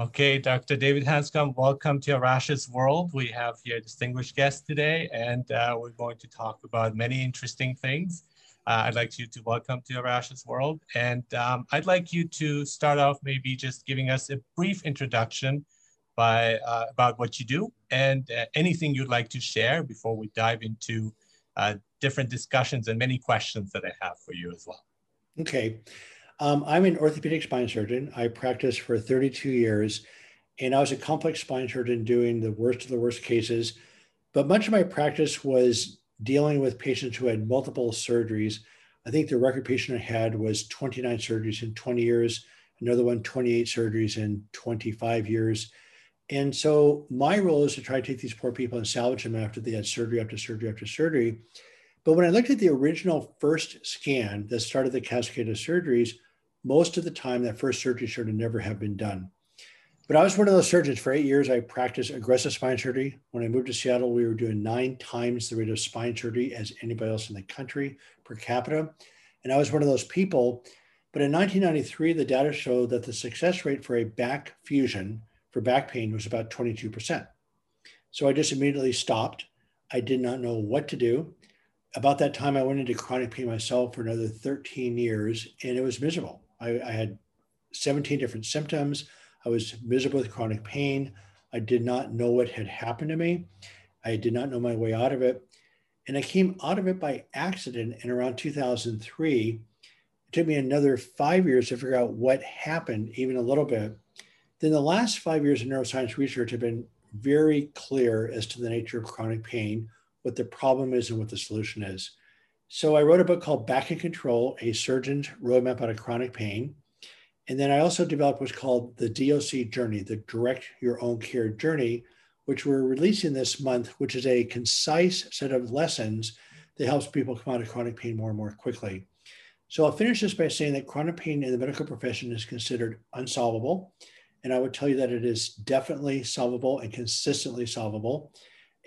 Okay, Dr. David Hanscom, welcome to Arash's World. We have here a distinguished guest today, and uh, we're going to talk about many interesting things. Uh, I'd like you to welcome to Arash's World, and um, I'd like you to start off maybe just giving us a brief introduction by uh, about what you do and uh, anything you'd like to share before we dive into uh, different discussions and many questions that I have for you as well. Okay. Um, I'm an orthopedic spine surgeon. I practiced for 32 years, and I was a complex spine surgeon doing the worst of the worst cases. But much of my practice was dealing with patients who had multiple surgeries. I think the record patient I had was 29 surgeries in 20 years, another one 28 surgeries in 25 years. And so my role is to try to take these poor people and salvage them after they had surgery after surgery after surgery. But when I looked at the original first scan that started the cascade of surgeries, most of the time that first surgery should never have been done. But I was one of those surgeons for eight years. I practiced aggressive spine surgery. When I moved to Seattle, we were doing nine times the rate of spine surgery as anybody else in the country per capita. And I was one of those people. But in 1993, the data showed that the success rate for a back fusion for back pain was about 22%. So I just immediately stopped. I did not know what to do. About that time, I went into chronic pain myself for another 13 years, and it was miserable. I, I had 17 different symptoms. I was miserable with chronic pain. I did not know what had happened to me. I did not know my way out of it. And I came out of it by accident in around 2003. It took me another five years to figure out what happened, even a little bit. Then the last five years of neuroscience research have been very clear as to the nature of chronic pain, what the problem is, and what the solution is. So I wrote a book called Back in Control, a surgeon's roadmap out of chronic pain. And then I also developed what's called the DOC journey, the direct your own care journey, which we're releasing this month, which is a concise set of lessons that helps people come out of chronic pain more and more quickly. So I'll finish this by saying that chronic pain in the medical profession is considered unsolvable. And I would tell you that it is definitely solvable and consistently solvable.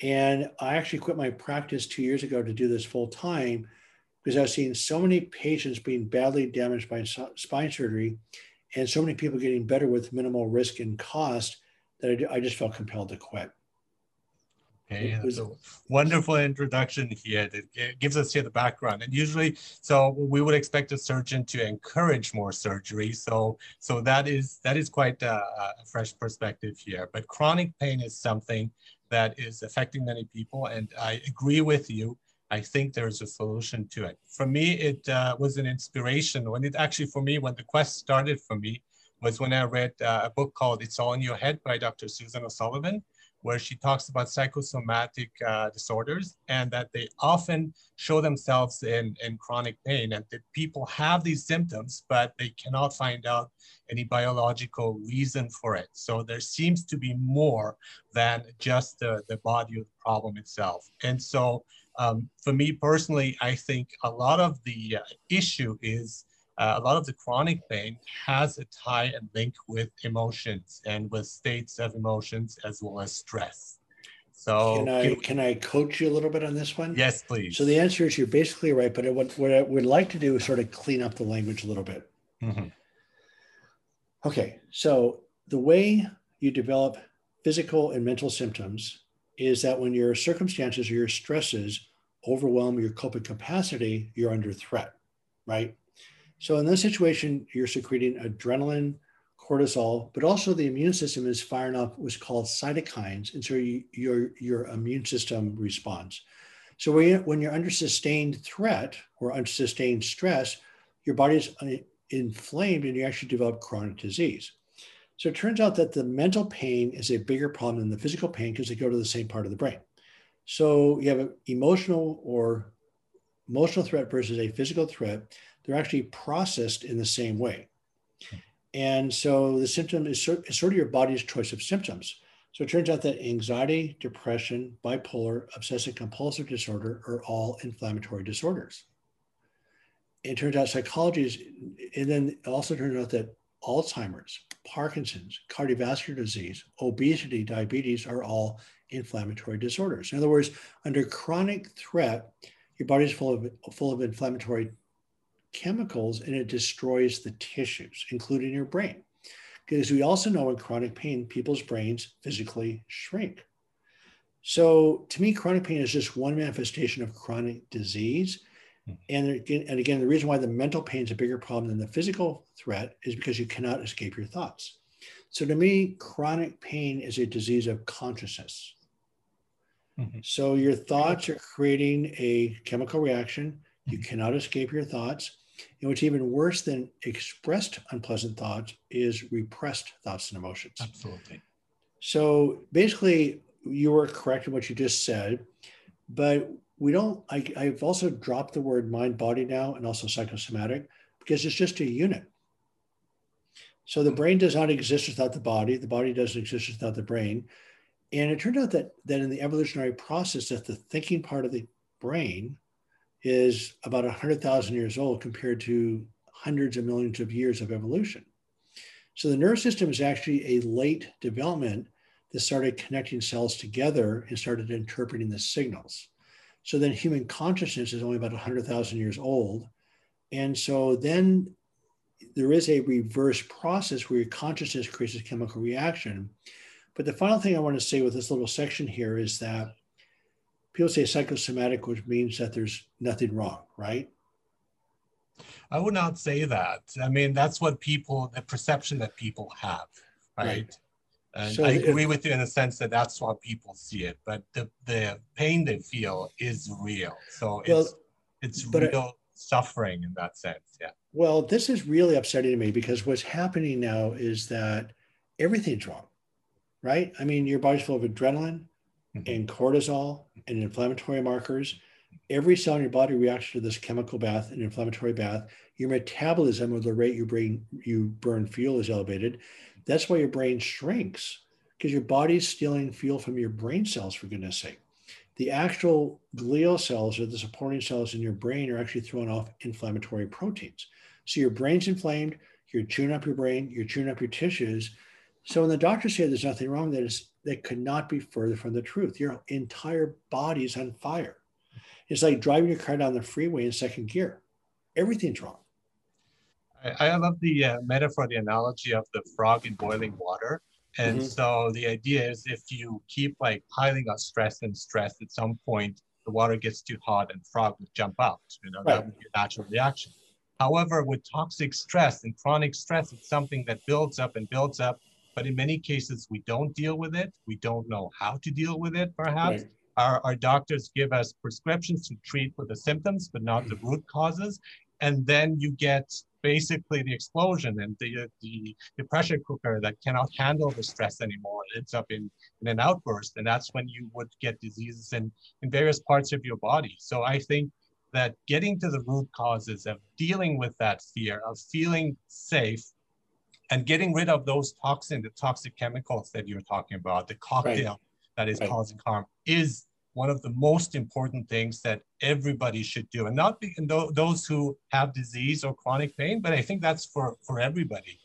And I actually quit my practice two years ago to do this full time because I was seeing so many patients being badly damaged by spine surgery and so many people getting better with minimal risk and cost that I, just felt compelled to quit. Okay, that's a wonderful introduction here that gives us here the background. And usually, so we would expect a surgeon to encourage more surgery. So, so that is that is quite a, a fresh perspective here. But chronic pain is something that is affecting many people, and I agree with you. I think there's a solution to it. For me, it uh, was an inspiration when it actually, for me, when the quest started for me, was when I read uh, a book called It's All in Your Head by Dr. Susan O'Sullivan where she talks about psychosomatic uh, disorders and that they often show themselves in, in chronic pain and that people have these symptoms, but they cannot find out any biological reason for it. So there seems to be more than just the, the body of the problem itself. And so um, for me personally, I think a lot of the uh, issue is uh, a lot of the chronic pain has a tie and link with emotions and with states of emotions as well as stress. So can I can I coach you a little bit on this one? Yes, please. So the answer is you're basically right, but what, what I would like to do is sort of clean up the language a little bit. Mm-hmm. Okay, so the way you develop physical and mental symptoms is that when your circumstances or your stresses overwhelm your coping capacity, you're under threat, right? So in this situation, you're secreting adrenaline, cortisol, but also the immune system is firing up what's called cytokines. And so you, your, your immune system responds. So when, you, when you're under sustained threat or under sustained stress, your body's uh, inflamed and you actually develop chronic disease. So it turns out that the mental pain is a bigger problem than the physical pain because they go to the same part of the brain. So you have an emotional or emotional threat versus a physical threat they're actually processed in the same way. Hmm. And so the symptom is sort, is sort of your body's choice of symptoms. So it turns out that anxiety, depression, bipolar, obsessive compulsive disorder are all inflammatory disorders. It turns out psychology is, and then it also turns out that Alzheimer's, Parkinson's, cardiovascular disease, obesity, diabetes are all inflammatory disorders. In other words, under chronic threat, your body is full of, full of inflammatory chemicals and it destroys the tissues, including your brain. Because we also know in chronic pain, people's brains physically shrink. So to me, chronic pain is just one manifestation of chronic disease. Hmm. And again, and again, the reason why the mental pain is a bigger problem than the physical threat is because you cannot escape your thoughts. So to me, chronic pain is a disease of consciousness. Mm-hmm. So your thoughts are creating a chemical reaction. You mm-hmm. cannot escape your thoughts. And what's even worse than expressed unpleasant thoughts is repressed thoughts and emotions. Absolutely. So basically, you were correct in what you just said, but we don't. I, I've also dropped the word mind body now and also psychosomatic because it's just a unit. So the brain does not exist without the body. The body doesn't exist without the brain. And it turned out that, that in the evolutionary process, that the thinking part of the brain is about 100,000 years old compared to hundreds of millions of years of evolution. So the nervous system is actually a late development that started connecting cells together and started interpreting the signals. So then human consciousness is only about 100,000 years old. And so then there is a reverse process where your consciousness creates a chemical reaction. But the final thing I want to say with this little section here is that people say psychosomatic, which means that there's nothing wrong, right? I would not say that. I mean, that's what people, the perception that people have, right? right. And so I agree if, with you in the sense that that's what people see it, but the, the pain they feel is real. So well, it's, it's real suffering in that sense. Yeah. Well, this is really upsetting to me because what's happening now is that everything's wrong, right? I mean, your body's full of adrenaline. Mm-hmm. and cortisol and inflammatory markers. Every cell in your body reacts to this chemical bath, an inflammatory bath. Your metabolism or the rate your brain you burn fuel is elevated. That's why your brain shrinks because your body's stealing fuel from your brain cells, for goodness sake the actual glial cells or the supporting cells in your brain are actually throwing off inflammatory proteins. So your brain's inflamed, you're chewing up your brain, you're chewing up your tissues. So when the doctors say there's nothing wrong, that is that could not be further from the truth. Your entire body's on fire. It's like driving your car down the freeway in second gear. Everything's wrong. I, I love the uh, metaphor, the analogy of the frog in boiling water. And mm-hmm. so the idea is if you keep like piling up stress and stress, at some point the water gets too hot and frog would jump out. You know, right. that would be a natural reaction. However, with toxic stress and chronic stress, it's something that builds up and builds up. But in many cases, we don't deal with it. We don't know how to deal with it, perhaps. Right. Our, our doctors give us prescriptions to treat for the symptoms, but not the root causes. And then you get basically the explosion and the, the, the pressure cooker that cannot handle the stress anymore it ends up in, in an outburst. And that's when you would get diseases in, in various parts of your body. So I think that getting to the root causes of dealing with that fear, of feeling safe, and getting rid of those toxins, the toxic chemicals that you're talking about, the cocktail right. that is right. causing harm, is one of the most important things that everybody should do and not be, and th- those who have disease or chronic pain but i think that's for for everybody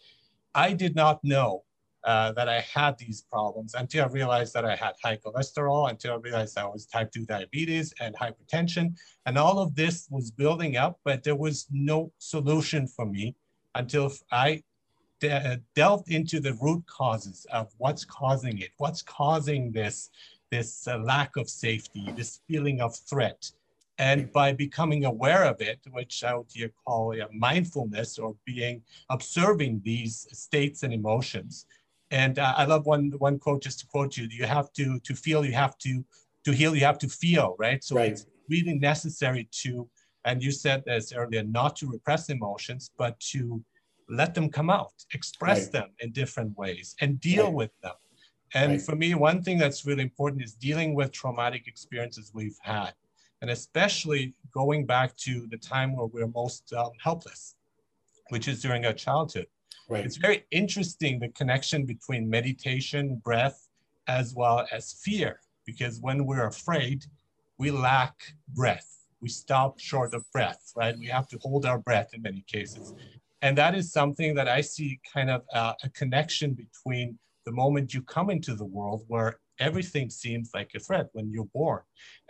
i did not know uh, that i had these problems until i realized that i had high cholesterol until i realized i was type 2 diabetes and hypertension and all of this was building up but there was no solution for me until i de- delved into the root causes of what's causing it what's causing this this uh, lack of safety, this feeling of threat. And by becoming aware of it, which I would here call uh, mindfulness or being observing these states and emotions. And uh, I love one one quote just to quote you: "You have to to feel, you have to to heal, you have to feel." Right. So right. it's really necessary to, and you said this earlier, not to repress emotions, but to let them come out, express right. them in different ways, and deal right. with them. And right. for me, one thing that's really important is dealing with traumatic experiences we've had, and especially going back to the time where we're most um, helpless, which is during our childhood. Right. It's very interesting the connection between meditation, breath, as well as fear, because when we're afraid, we lack breath. We stop short of breath, right? We have to hold our breath in many cases. And that is something that I see kind of uh, a connection between the moment you come into the world where everything seems like a threat when you're born.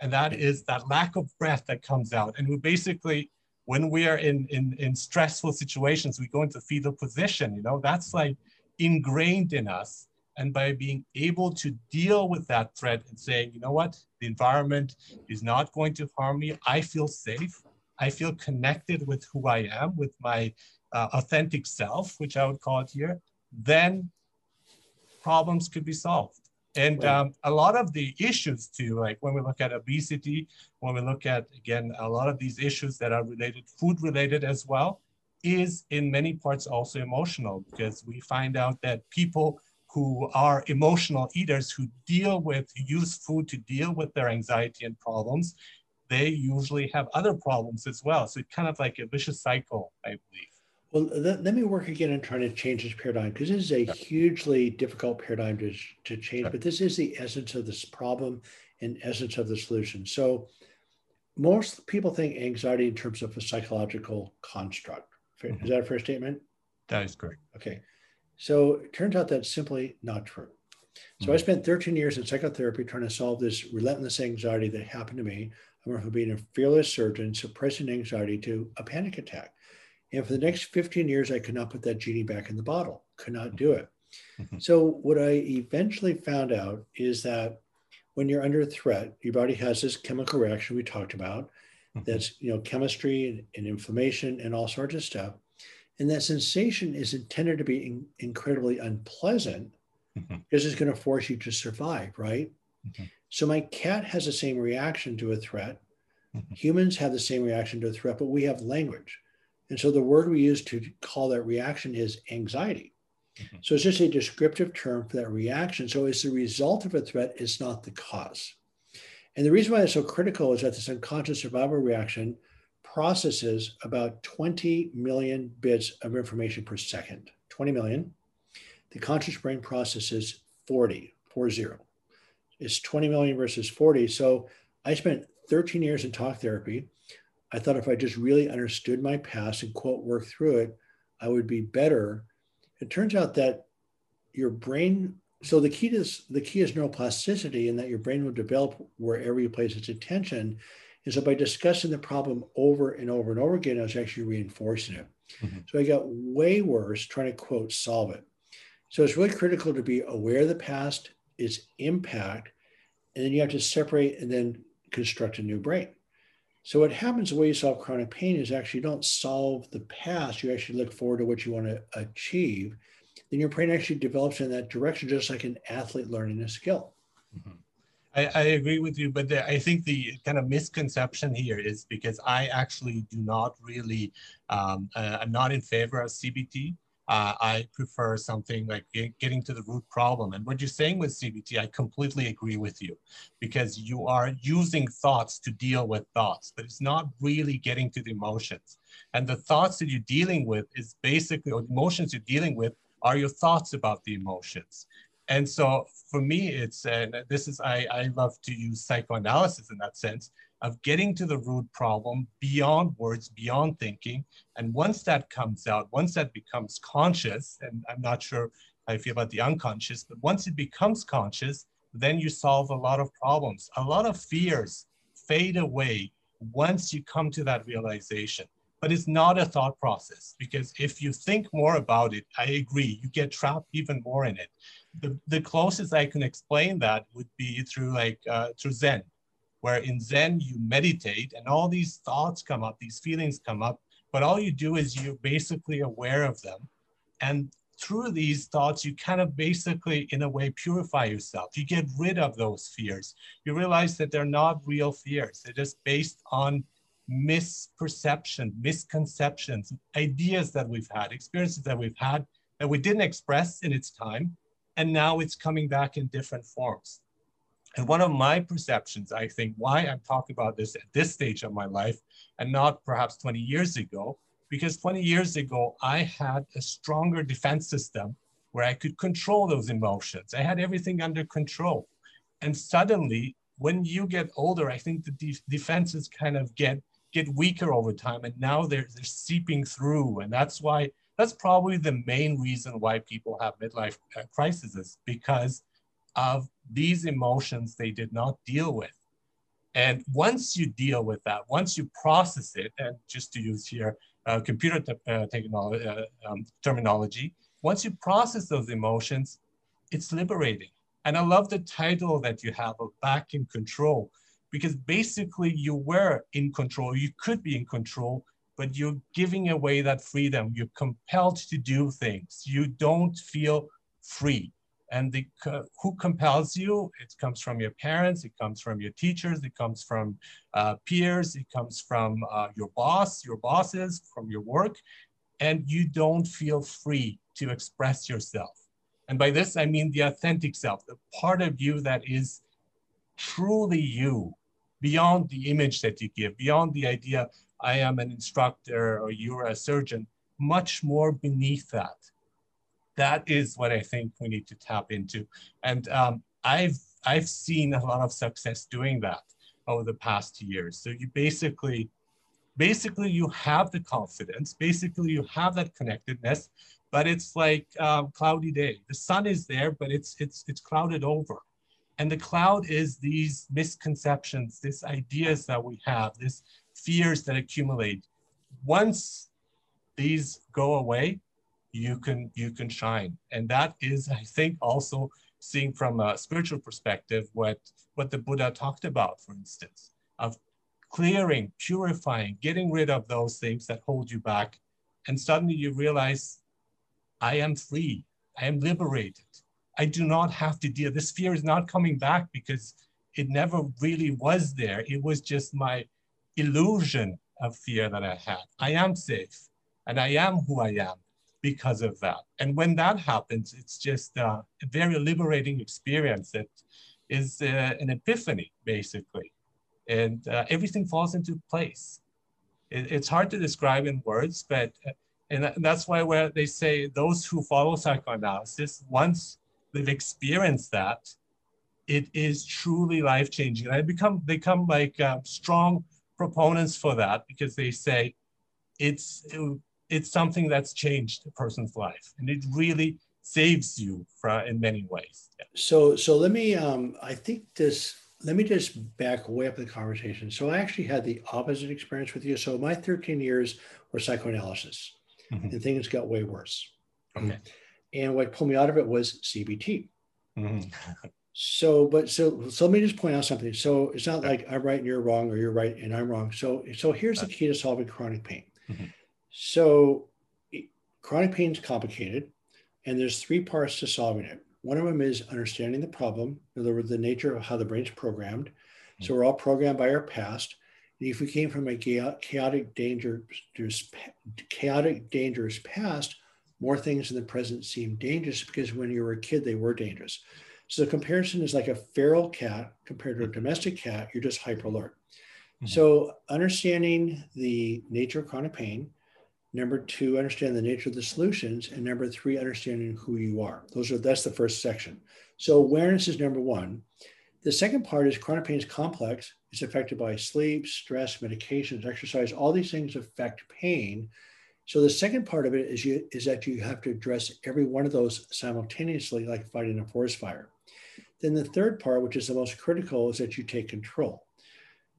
And that is that lack of breath that comes out. And we basically, when we are in, in, in stressful situations, we go into fetal position, you know, that's like ingrained in us. And by being able to deal with that threat and saying, you know what, the environment is not going to harm me. I feel safe. I feel connected with who I am, with my uh, authentic self, which I would call it here, then problems could be solved. And um, a lot of the issues too, like when we look at obesity, when we look at, again, a lot of these issues that are related, food related as well, is in many parts also emotional because we find out that people who are emotional eaters who deal with, use food to deal with their anxiety and problems, they usually have other problems as well. So it's kind of like a vicious cycle, I believe. Well, let, let me work again on trying to change this paradigm because this is a hugely difficult paradigm to, to change, but this is the essence of this problem and essence of the solution. So most people think anxiety in terms of a psychological construct. Mm-hmm. Is that a fair statement? That is correct. Okay. So it turns out that's simply not true. So mm-hmm. I spent 13 years in psychotherapy trying to solve this relentless anxiety that happened to me. I went from being a fearless surgeon, suppressing anxiety to a panic attack. And for the next 15 years, I could not put that genie back in the bottle, could not do it. Mm-hmm. So, what I eventually found out is that when you're under threat, your body has this chemical reaction we talked about mm-hmm. that's, you know, chemistry and, and, inflammation and all sorts of stuff. And that sensation is intended to be in, incredibly unpleasant mm-hmm. because it's going to force you to survive, right? Mm-hmm. So, my cat has the same reaction to a threat. Mm-hmm. Humans have the same reaction to a threat, but we have language. And so the word we use to call that reaction is anxiety. Mm-hmm. So it's just a descriptive term for that reaction. So it's the result of a threat, it's not the cause. And the reason why it's so critical is that this unconscious survival reaction processes about 20 million bits of information per second. 20 million. The conscious brain processes 40, 40. It's 20 million versus 40. So I spent 13 years in talk therapy I thought if I just really understood my past and quote work through it, I would be better. It turns out that your brain, so the key to this, the key is neuroplasticity and that your brain will develop wherever you place its attention. And so by discussing the problem over and over and over again, I was actually reinforcing it. Mm-hmm. So I got way worse trying to quote solve it. So it's really critical to be aware of the past, its impact, and then you have to separate and then construct a new brain. So what happens the way you solve chronic pain is actually you don't solve the past, you actually look forward to what you want to achieve. Then your brain actually develops in that direction, just like an athlete learning a skill. Mm-hmm. I, I, agree with you, but the, I think the kind of misconception here is because I actually do not really, um, uh, I'm not in favor of CBT uh, I prefer something like getting to the root problem. And what you're saying with CBT, I completely agree with you because you are using thoughts to deal with thoughts, but it's not really getting to the emotions. And the thoughts that you're dealing with is basically, or emotions you're dealing with are your thoughts about the emotions. And so for me, it's, and this is, I, I love to use psychoanalysis in that sense of getting to the root problem beyond words, beyond thinking. And once that comes out, once that becomes conscious, and I'm not sure how you feel about the unconscious, but once it becomes conscious, then you solve a lot of problems. A lot of fears fade away once you come to that realization. But it's not a thought process because if you think more about it, I agree, you get trapped even more in it. The, the closest I can explain that would be through like uh, through Zen where in Zen you meditate and all these thoughts come up, these feelings come up, but all you do is you're basically aware of them. And through these thoughts, you kind of basically, in a way, purify yourself. You get rid of those fears. You realize that they're not real fears, they're just based on misperception, misconceptions, ideas that we've had, experiences that we've had that we didn't express in its time. And now it's coming back in different forms. And one of my perceptions, I think, why I'm talking about this at this stage of my life and not perhaps 20 years ago, because 20 years ago, I had a stronger defense system where I could control those emotions. I had everything under control. And suddenly, when you get older, I think the de- defenses kind of get get weaker over time, and now they're they're seeping through, and that's why that's probably the main reason why people have midlife uh, crises, because of these emotions they did not deal with. And once you deal with that, once you process it, and just to use here uh, computer te- uh, technology, uh, um, terminology, once you process those emotions, it's liberating. And I love the title that you have of Back in Control, because basically you were in control, you could be in control, but you're giving away that freedom. You're compelled to do things. You don't feel free. And the, who compels you? It comes from your parents, it comes from your teachers, it comes from uh, peers, it comes from uh, your boss, your bosses, from your work, and you don't feel free to express yourself. And by this, I mean the authentic self, the part of you that is truly you, beyond the image that you give, beyond the idea, I am an instructor or you're a surgeon, much more beneath that that is what I think we need to tap into. And um, I've I've seen a lot of success doing that over the past years. So you basically basically you have the confidence, basically you have that connectedness, but it's like um, cloudy day. The sun is there, but it's it's it's clouded over. And the cloud is these misconceptions, these ideas that we have, these fears that accumulate. Once these go away, you can you can shine. And that is i think also seeing from a spiritual perspective what what the buddha talked about for instance of clearing purifying getting rid of those things that hold you back. And suddenly you realize i am free. I am liberated. I do not have to deal. This fear is not coming back because it never really was there. It was just my illusion of fear that i had. I am safe and i am who i am because of that. And when that happens, it's just uh, a very liberating experience that is uh, an epiphany, basically. And uh, everything falls into place. It, it's hard to describe in words, but and that's why where they say those who follow psychoanalysis, once they've experienced that, it is truly life changing. And I become they become like uh, strong proponents for that because they say it's it, it's something that's changed a person's life and it really saves you for, in many ways. Yeah. So, so let me, um, I think this, let me just back way up the conversation. So I actually had the opposite experience with you. So my 13 years were psychoanalysis mm-hmm. and things got way worse. Okay. And what pulled me out of it was CBT. Mm-hmm. so, but so, so let me just point out something. So it's not like I'm right and you're wrong or you're right and I'm wrong. So, so here's the key to solving chronic pain. Mm-hmm. So chronic pain is complicated, and there's three parts to solving it. One of them is understanding the problem, in other words, the nature of how the brain's programmed. So we're all programmed by our past. And if we came from a chaotic, dangerous, chaotic, dangerous past, more things in the present seem dangerous because when you were a kid, they were dangerous. So the comparison is like a feral cat compared to a domestic cat, you're just hyper alert. Mm-hmm. So understanding the nature of chronic pain, Number two, understand the nature of the solutions. And number three, understanding who you are. Those are that's the first section. So awareness is number one. The second part is chronic pain is complex. It's affected by sleep, stress, medications, exercise. All these things affect pain. So the second part of it is you is that you have to address every one of those simultaneously, like fighting a forest fire. Then the third part, which is the most critical, is that you take control.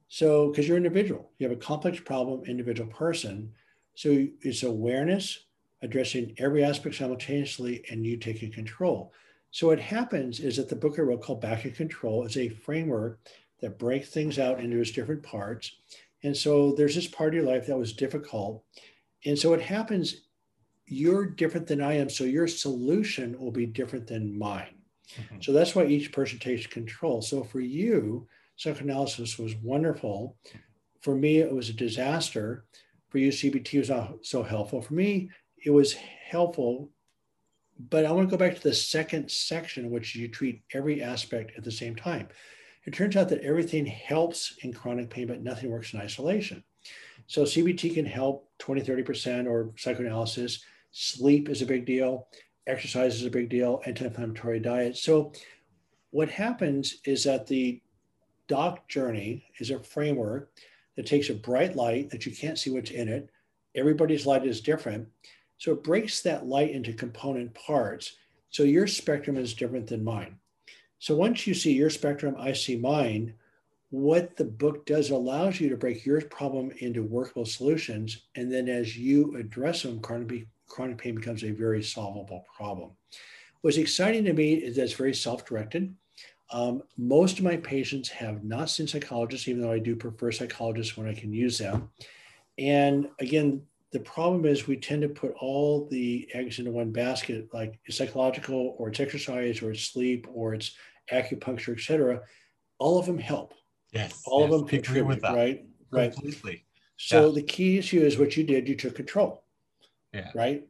So because you're an individual, you have a complex problem, individual person. So it's awareness, addressing every aspect simultaneously, and you taking control. So what happens is that the book I wrote called Back in Control is a framework that breaks things out into its different parts. And so there's this part of your life that was difficult. And so what happens, you're different than I am. So your solution will be different than mine. Mm-hmm. So that's why each person takes control. So for you, psychoanalysis was wonderful. For me, it was a disaster for you, CBT was not so helpful. For me, it was helpful, but I want to go back to the second section, which you treat every aspect at the same time. It turns out that everything helps in chronic pain, but nothing works in isolation. So CBT can help 20, 30%, or psychoanalysis. Sleep is a big deal. Exercise is a big deal. Anti-inflammatory diet. So what happens is that the DOC journey is a framework that takes a bright light that you can't see what's in it. Everybody's light is different. So it breaks that light into component parts. So your spectrum is different than mine. So once you see your spectrum, I see mine. What the book does allows you to break your problem into workable solutions. And then as you address them, chronic, chronic pain becomes a very solvable problem. What's exciting to me is that it's very self-directed. Um, most of my patients have not seen psychologists, even though I do prefer psychologists when I can use them. And again, the problem is we tend to put all the eggs into one basket, like it's psychological or it's exercise or it's sleep or it's acupuncture, etc. All of them help. Yes. All yes, of them contribute, right? Right. Completely. So yeah. the key issue is what you did, you took control. Yeah. Right.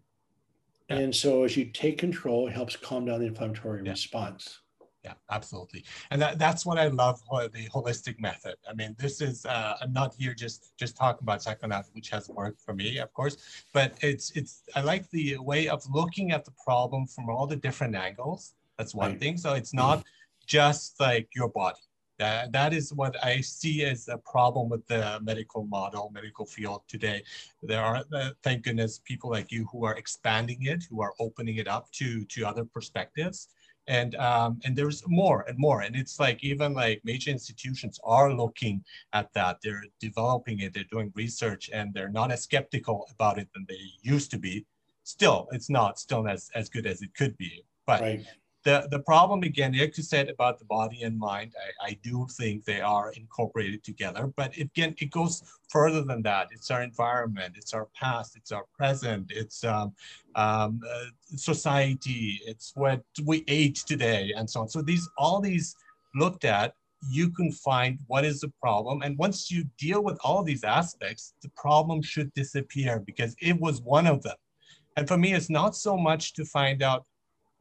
Yeah. And so as you take control, it helps calm down the inflammatory yeah. response yeah absolutely. And that, that's what i love the holistic method. I mean this is uh, i'm not here just just talking about psychoanalysis which has worked for me of course but it's it's i like the way of looking at the problem from all the different angles. That's one thing. So it's not just like your body. That, that is what I see as a problem with the medical model, medical field today. There are, uh, thank goodness, people like you who are expanding it, who are opening it up to, to other perspectives and um, and there's more and more. And it's like even like major institutions are looking at that. They're developing it. They're doing research and they're not as skeptical about it than they used to be. Still it's not still as, as good as it could be. But right the, the problem again, like you said about the body and mind, I, I do think they are incorporated together, but it, again, it goes further than that. It's our environment, it's our past, it's our present, it's um, um, uh, society, it's what we ate today, and so on. So these, all these looked at, you can find what is the problem. And once you deal with all these aspects, the problem should disappear because it was one of them. And for me, it's not so much to find out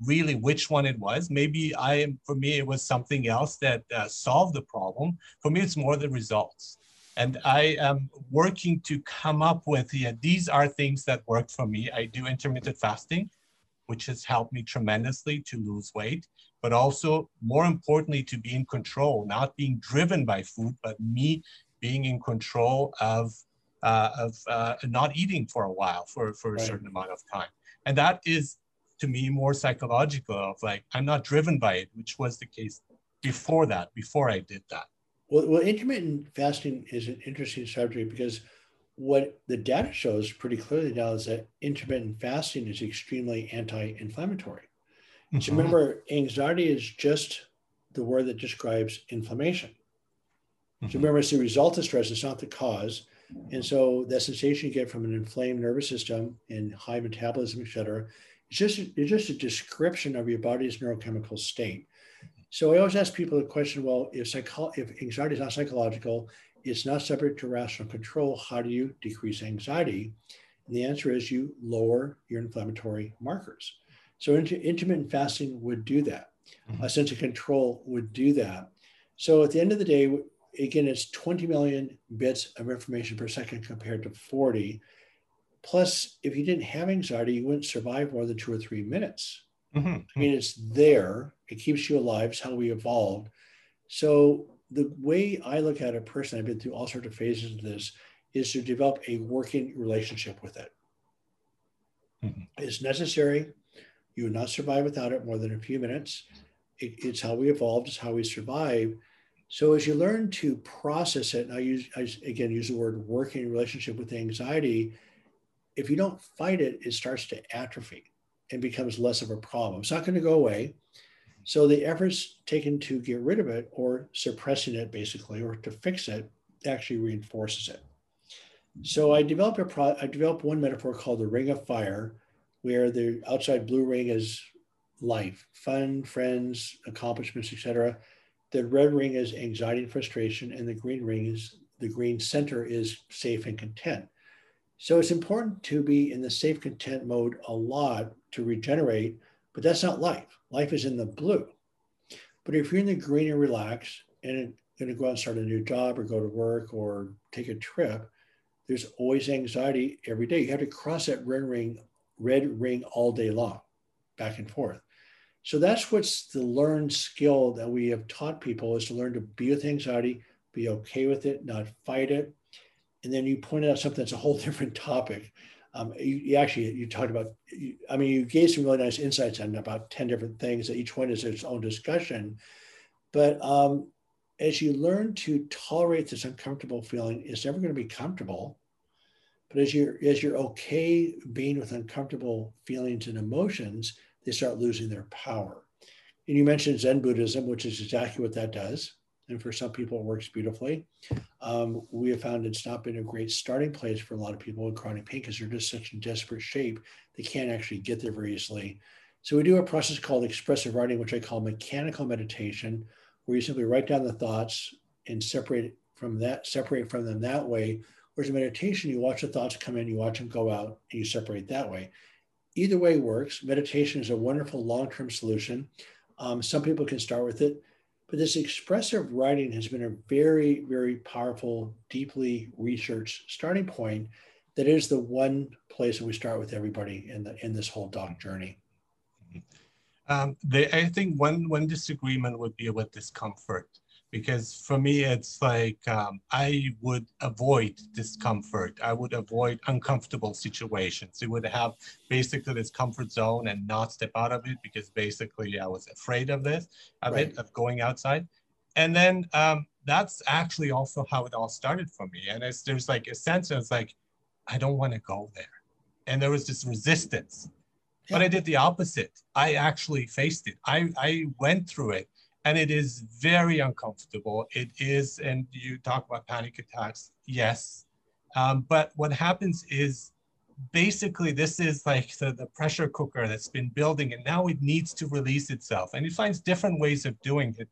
really which one it was. Maybe I am, for me, it was something else that uh, solved the problem. For me, it's more the results. And I am working to come up with, yeah, these are things that work for me. I do intermittent fasting, which has helped me tremendously to lose weight, but also more importantly, to be in control, not being driven by food, but me being in control of, uh, of uh, not eating for a while, for, for a right. certain amount of time. And that is to me more psychological of like i'm not driven by it which was the case before that before i did that well, well intermittent fasting is an interesting subject because what the data shows pretty clearly now is that intermittent fasting is extremely anti-inflammatory mm-hmm. so remember anxiety is just the word that describes inflammation mm-hmm. so remember it's the result of stress it's not the cause and so that sensation you get from an inflamed nervous system and high metabolism, et cetera, just, it's just a description of your body's neurochemical state. So I always ask people the question, well, if, psycho- if anxiety is not psychological, it's not subject to rational control, how do you decrease anxiety? And the answer is you lower your inflammatory markers. So intermittent fasting would do that. Mm-hmm. A sense of control would do that. So at the end of the day, again, it's 20 million bits of information per second compared to 40. Plus, if you didn't have anxiety, you wouldn't survive more than two or three minutes. Mm-hmm. I mean, it's there, it keeps you alive, it's how we evolved. So, the way I look at a person, I've been through all sorts of phases of this, is to develop a working relationship with it. Mm-hmm. It's necessary. You would not survive without it more than a few minutes. It, it's how we evolved, it's how we survive. So as you learn to process it, and I use I again use the word working relationship with anxiety, if you don't fight it, it starts to atrophy and becomes less of a problem. It's not going to go away. So the efforts taken to get rid of it or suppressing it basically or to fix it actually reinforces it. So I developed a pro- I developed one metaphor called the ring of fire, where the outside blue ring is life, fun, friends, accomplishments, etc. The red ring is anxiety and frustration, and the green ring is the green center is safe and content. So it's important to be in the safe content mode a lot to regenerate, but that's not life. Life is in the blue. But if you're in the green and relaxed and going to go out and start a new job or go to work or take a trip, there's always anxiety every day. You have to cross that red ring, red ring all day long, back and forth. So that's what's the learned skill that we have taught people is to learn to be with anxiety, be okay with it, not fight it, and then you pointed out something that's a whole different topic. Um, you, you, actually you talked about. You, I mean, you gave some really nice insights on about ten different things. That each one is its own discussion, but um, as you learn to tolerate this uncomfortable feeling, it's never going to be comfortable. But as you're as you're okay being with uncomfortable feelings and emotions, they start losing their power. And you mentioned Zen Buddhism, which is exactly what that does. And for some people, it works beautifully. Um, we have found it's not been a great starting place for a lot of people with chronic pain because they're just such in desperate shape, they can't actually get there very easily. So we do a process called expressive writing, which I call mechanical meditation, where you simply write down the thoughts and separate from that, separate from them that way. Whereas meditation, you watch the thoughts come in, you watch them go out, and you separate that way. Either way works. Meditation is a wonderful long-term solution. Um, some people can start with it, but this expressive writing has been a very, very powerful, deeply researched starting point. That is the one place that we start with everybody in the in this whole DOC journey. Um, I think one one disagreement would be with discomfort because for me it's like um, i would avoid discomfort. I would avoid uncomfortable situations. It would have basically this comfort zone and not step out of it because basically i was afraid of this of right. it of going outside. And then um, that's actually also how it all started for me. And it's, there's like a sense of like i don't want to go there. And there was this resistance. Yeah. but i did the opposite. I actually faced it. I i went through it and it is very uncomfortable. It is, and you talk about panic attacks, yes. Um, but what happens is basically this is like the, the pressure cooker that's been building and now it needs to release itself. And it finds different ways of doing it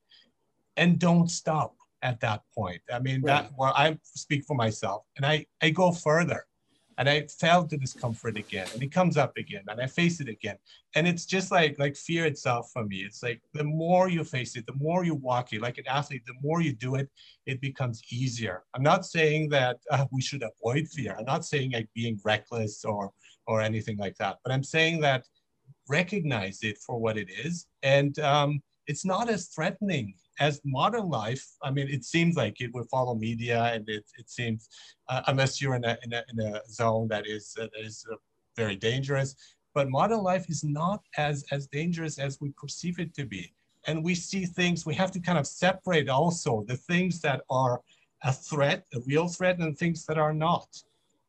and don't stop at that point. I mean, right. that well, I speak for myself and I, I go further and I felt the discomfort again, and it comes up again, and I face it again, and it's just like like fear itself for me. It's like the more you face it, the more you walk it, like an athlete, the more you do it, it becomes easier. I'm not saying that uh, we should avoid fear. I'm not saying like being reckless or or anything like that, but I'm saying that recognize it for what it is, and um, it's not as threatening as modern life, I mean, it seems like it would follow media, and it, it seems, uh, unless you're in a, in a, in a zone that is uh, that is uh, very dangerous. But modern life is not as as dangerous as we perceive it to be, and we see things. We have to kind of separate also the things that are a threat, a real threat, and things that are not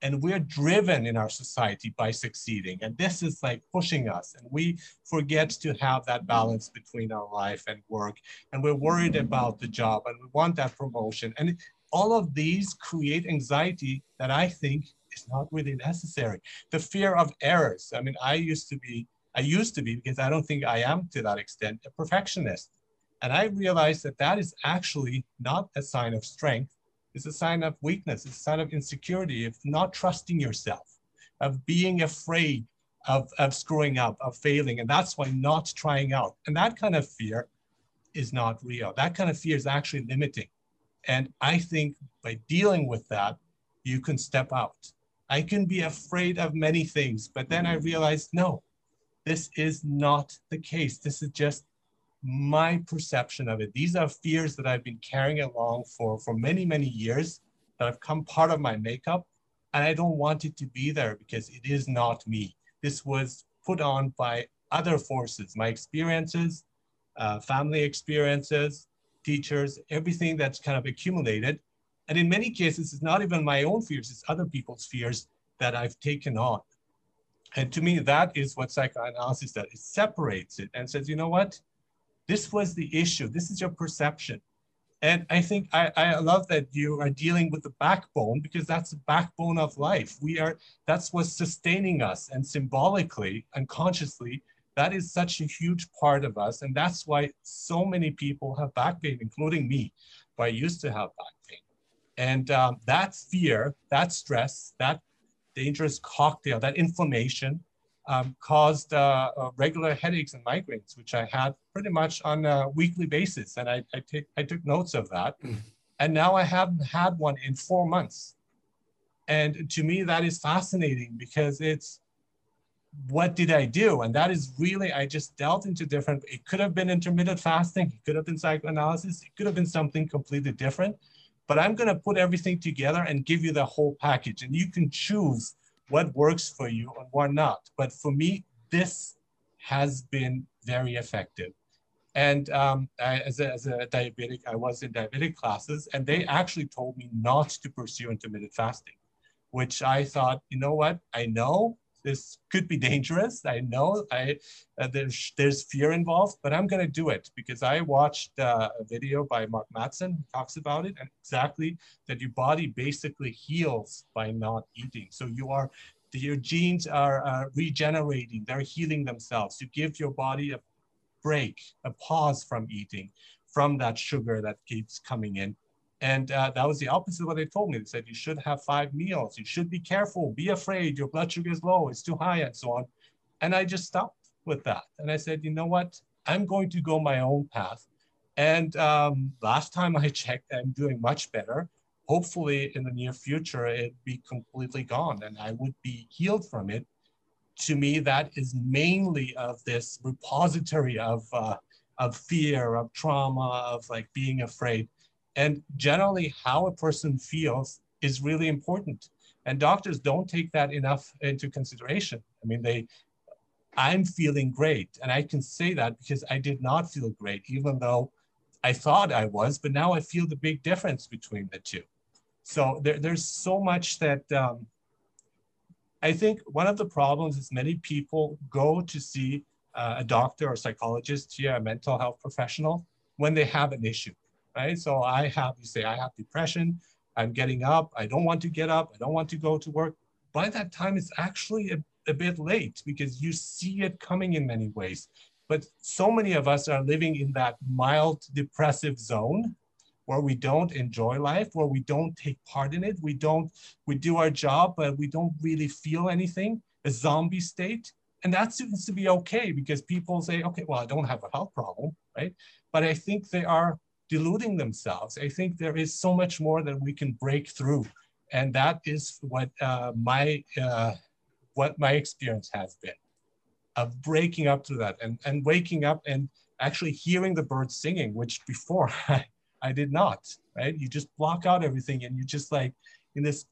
and we're driven in our society by succeeding. And this is like pushing us. And we forget to have that balance between our life and work. And we're worried about the job and we want that promotion. And all of these create anxiety that i think is not really necessary. The fear of errors. I mean i used to be i used to be because i don't think i am to that extent a perfectionist. And i realized that that is actually not a sign of strength it's a sign of weakness. It's a sign of insecurity, of not trusting yourself, of being afraid of, of screwing up, of failing. And that's why not trying out. And that kind of fear is not real. That kind of fear is actually limiting. And I think by dealing with that, you can step out. I can be afraid of many things, but then I mm-hmm. realized no, this is not the case. This is just my perception of it. These are fears that I've been carrying along for, for many, many years that have come part of my makeup. And I don't want it to be there because it is not me. This was put on by other forces, my experiences, uh, family experiences, teachers, everything that's kind of accumulated. And in many cases, it's not even my own fears, it's other people's fears that I've taken on. And to me, that is what psychoanalysis does. It separates it and says, you know what? This was the issue. This is your perception. And I think I, I love that you are dealing with the backbone because that's the backbone of life. We are, that's what's sustaining us. And symbolically and consciously, that is such a huge part of us. And that's why so many people have back pain, including me, who I used to have back pain. And um, that fear, that stress, that dangerous cocktail, that inflammation, um, caused uh, uh, regular headaches and migraines, which I had pretty much on a weekly basis. And I, I, take, I took notes of that. Mm. And now I haven't had one in four months. And to me, that is fascinating because it's what did I do? And that is really, I just delved into different, it could have been intermittent fasting, it could have been psychoanalysis, it could have been something completely different. But I'm going to put everything together and give you the whole package. And you can choose what works for you and what not. But for me, this has been very effective. And um, I, as, a, as a diabetic, I was in diabetic classes, and they actually told me not to pursue intermittent fasting. which I thought, you know what, I know this could be dangerous. I know I uh, there's there's fear involved, but I'm gonna do it because I watched uh, a video by Mark Mattson who talks about it and exactly that your body basically heals by not eating. So you are your genes are uh, regenerating, they're healing themselves. You give your body a break, a pause from eating, from that sugar that keeps coming in. And uh, that was the opposite of what they told me. They said you should have five meals. You should be careful, be afraid. Your blood sugar is low, it's too high, and so on. And I just stopped with that. And I said, you know what? I'm going to go my own path. And um, last time I checked, I'm doing much better. Hopefully, in the near future, it'd be completely gone and I would be healed from it. To me, that is mainly of this repository of, uh, of fear, of trauma, of like being afraid and generally, how a person feels is really important. And doctors don't take that enough into consideration. I mean, they, I'm feeling great. And I can say that because I did not feel great, even though I thought I was, but now I feel the big difference between the two. So there, there's so much that um, I think one of the problems is many people go to see uh, a doctor or psychologist, yeah, a mental health professional when they have an issue right? So I have, you say, I have depression, I'm getting up, I don't want to get up, I don't want to go to work. By that time, it's actually a, a bit late because you see it coming in many ways. But so many of us are living in that mild depressive zone where we don't enjoy life, where we don't take part in it. We don't, we do our job, but we don't really feel anything, a zombie state. And that seems to be okay because people say, okay, well, I don't have a health problem, right? But I think they are deluding themselves. I think there is so much more that we can break through. And that is what uh, my uh, what my experience has been of breaking up to that and, and waking up and actually hearing the birds singing, which before I, I did not, right? You just block out everything and you just like in this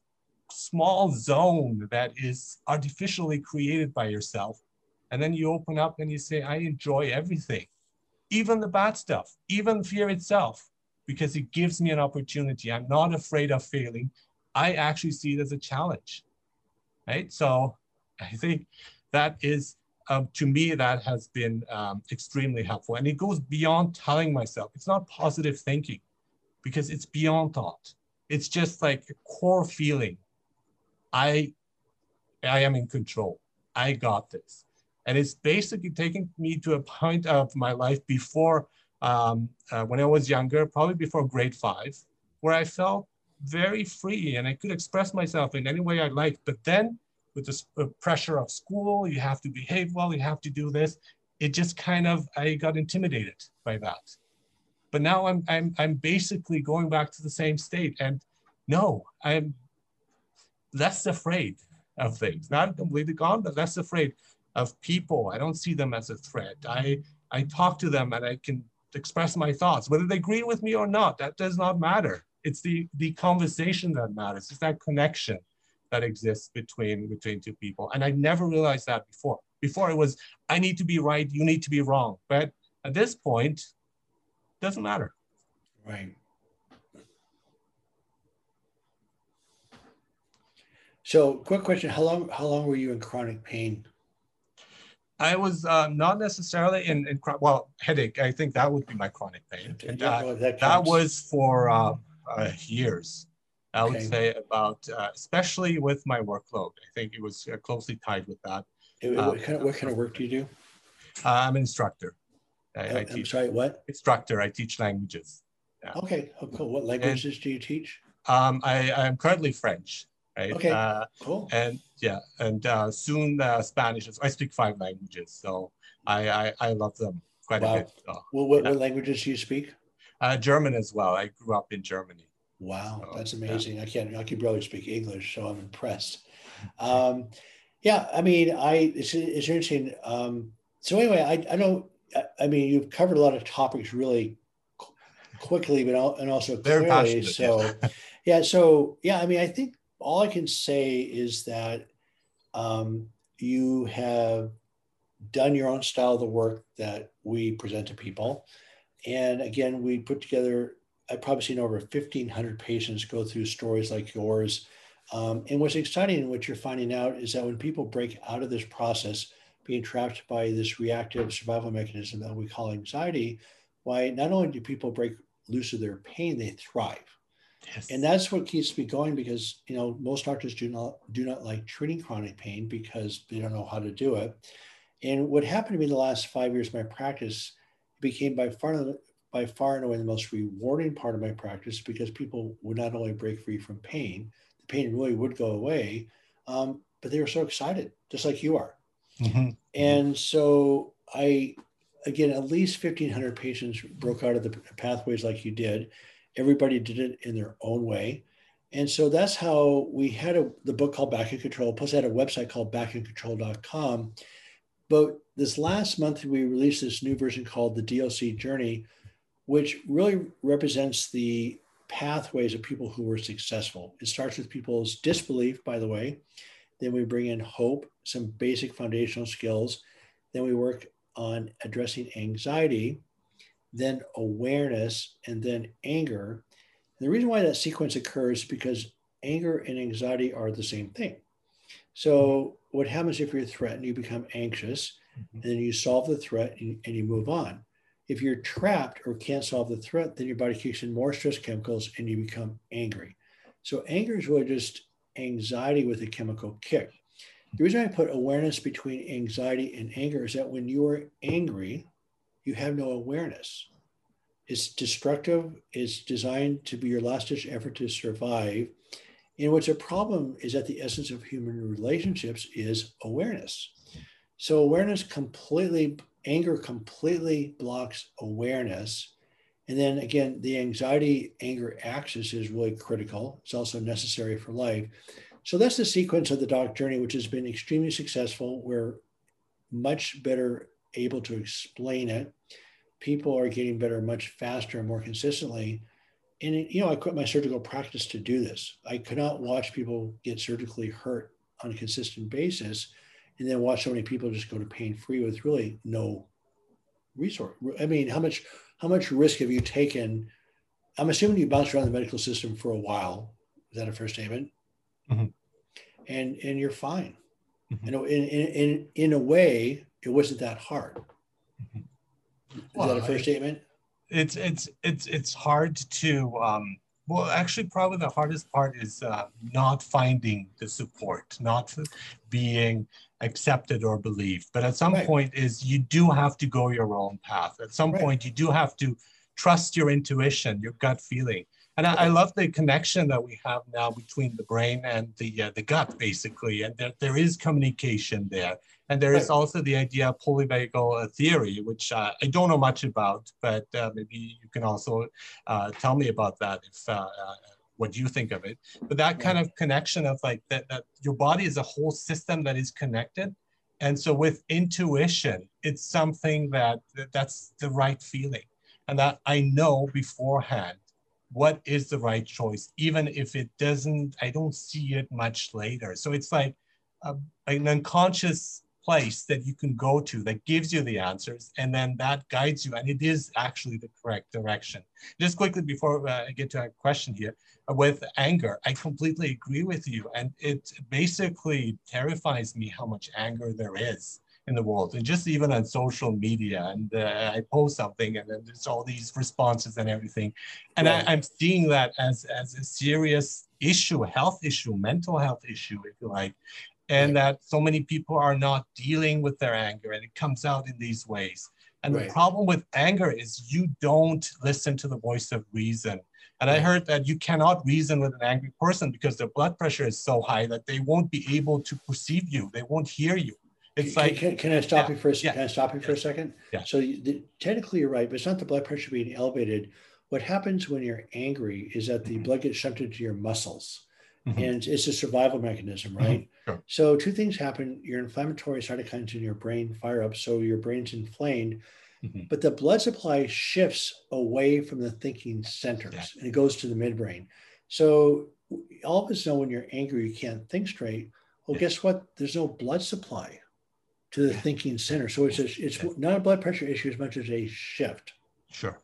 small zone that is artificially created by yourself. And then you open up and you say, I enjoy everything even the bad stuff, even fear itself, because it gives me an opportunity. I'm not afraid of failing. I actually see it as a challenge, right? So I think that is, um, to me, that has been um, extremely helpful. And it goes beyond telling myself, it's not positive thinking because it's beyond thought. It's just like a core feeling. I, I am in control. I got this. And it's basically taking me to a point of my life before, um, uh, when I was younger, probably before grade five, where I felt very free and I could express myself in any way I liked. But then with the pressure of school, you have to behave well, you have to do this. It just kind of, I got intimidated by that. But now I'm, I'm, I'm basically going back to the same state. And no, I'm less afraid of things. Not completely gone, but less afraid of people. I don't see them as a threat. I, I talk to them and I can express my thoughts. Whether they agree with me or not, that does not matter. It's the, the conversation that matters. It's that connection that exists between, between two people. And I never realized that before. Before it was, I need to be right, you need to be wrong. But at this point, doesn't matter. Right. So, quick question: How long? How long were you in chronic pain? I was uh, not necessarily in, in well headache. I think that would be my chronic pain. And, uh, that, that, was for uh, uh, years. I okay. would say about, uh, especially with my workload. I think it was uh, closely tied with that. what, kind of, what kind of work do you do? I'm an instructor. I, I teach, I'm sorry, what? Instructor. I teach languages. Yeah. Okay, oh, cool. What languages and, do you teach? Um, I, I'm currently French right? Okay, uh, cool. And yeah, and uh, soon uh, Spanish. I speak five languages, so I I, I love them quite wow. a bit. So, well, what, yeah. what languages do you speak? Uh, German as well. I grew up in Germany. Wow, so, that's amazing. Yeah. I can't. I can barely speak English, so I'm impressed. Um, yeah, I mean, I it's, it's interesting. Um, so anyway, I I don't. I mean, you've covered a lot of topics really quickly, but and also clearly. So, yeah. So yeah, I mean, I think all I can say is that um, you have done your own style of the work that we present to people. And again, we put together, I've probably seen over 1,500 patients go through stories like yours Um, and what's exciting and what you're finding out is that when people break out of this process, being trapped by this reactive survival mechanism that we call anxiety, why not only do people break loose of their pain, they thrive. Yes. And that's what keeps me going because you know most doctors do not do not like treating chronic pain because they don't know how to do it. And what happened to me the last five years of my practice became by far by far and away the most rewarding part of my practice because people would not only break free from pain, the pain really would go away, um, but they were so excited, just like you are. Mm-hmm. And so I, again, at least 1,500 patients broke out of the pathways like you did. Everybody did it in their own way. And so that's how we had a, the book called Back in Control, plus I had a website called backincontrol.com. But this last month, we released this new version called the DOC Journey, which really represents the pathways of people who were successful. It starts with people's disbelief, by the way. Then we bring in hope, some basic foundational skills. Then we work on addressing anxiety, then awareness, and then anger. And the reason why that sequence occurs is because anger and anxiety are the same thing. So, what happens if you're threatened? You become anxious, mm-hmm. and then you solve the threat and, and you move on. If you're trapped or can't solve the threat, then your body kicks in more stress chemicals and you become angry. So, anger is really just anxiety with a chemical kick. The reason I put awareness between anxiety and anger is that when you are angry, you have no awareness. It's destructive, it's designed to be your last ditch effort to survive. And what's a problem is that the essence of human relationships is awareness. So, awareness completely, anger completely blocks awareness. And then again, the anxiety anger axis is really critical. It's also necessary for life. So that's the sequence of the doc journey, which has been extremely successful. We're much better able to explain it. People are getting better much faster and more consistently. And it, you know, I quit my surgical practice to do this. I could not watch people get surgically hurt on a consistent basis and then watch so many people just go to pain free with really no resource. I mean, how much how much risk have you taken? I'm assuming you bounced around the medical system for a while. Is that a fair statement? Mm-hmm. And and you're fine. Mm-hmm. You know, in, in in in a way, it wasn't that hard. Is well, that a fair I, statement? It's it's it's it's hard to um, well, actually, probably the hardest part is uh, not finding the support, not being accepted or believed. But at some right. point is you do have to go your own path. At some right. point, you do have to trust your intuition, your gut feeling. And I, I, love the connection that we have now between the brain and the uh, the gut, basically. And there, there is communication there. And there is also the idea of polyvagal uh, theory, which uh, I don't know much about, but uh, maybe you can also uh, tell me about that if uh, what you think of it. But that kind of connection of like that, that your body is a whole system that is connected. And so with intuition, it's something that, that that's the right feeling. And that I know beforehand what is the right choice, even if it doesn't, I don't see it much later. So it's like a, an unconscious place that you can go to that gives you the answers and then that guides you. And it is actually the correct direction. Just quickly before uh, i get to a question here uh, with anger i completely agree with you. And it basically terrifies me how much anger there is in the world. And just even on social media and uh, i post something and then there's all these responses and everything. And right. I, i'm seeing that as as a serious issue health issue mental health issue if you like and that so many people are not dealing with their anger and it comes out in these ways. And right. the problem with anger is you don't listen to the voice of reason. And i heard that you cannot reason with an angry person because their blood pressure is so high that they won't be able to perceive you. They won't hear you. It's can, like can, can i stop yeah, you for a yeah, can i stop you for a second? Yeah. So the, technically you're right but it's not the blood pressure being elevated. What happens when you're angry is that the mm-hmm. blood gets shunted to your muscles Mm-hmm. And it's a survival mechanism, mm-hmm. right? Mm-hmm. Sure. So two things happen. Your inflammatory cytokines in your brain fire up, so your brain's inflamed. Mm-hmm. But the blood supply shifts away from the thinking centers yeah. and it goes to the midbrain. So all of us know when you're angry, you can't think straight. Well, yeah. guess what? There's no blood supply to the yeah. thinking center. So it's a, it's not a blood pressure issue as much as a shift. Sure.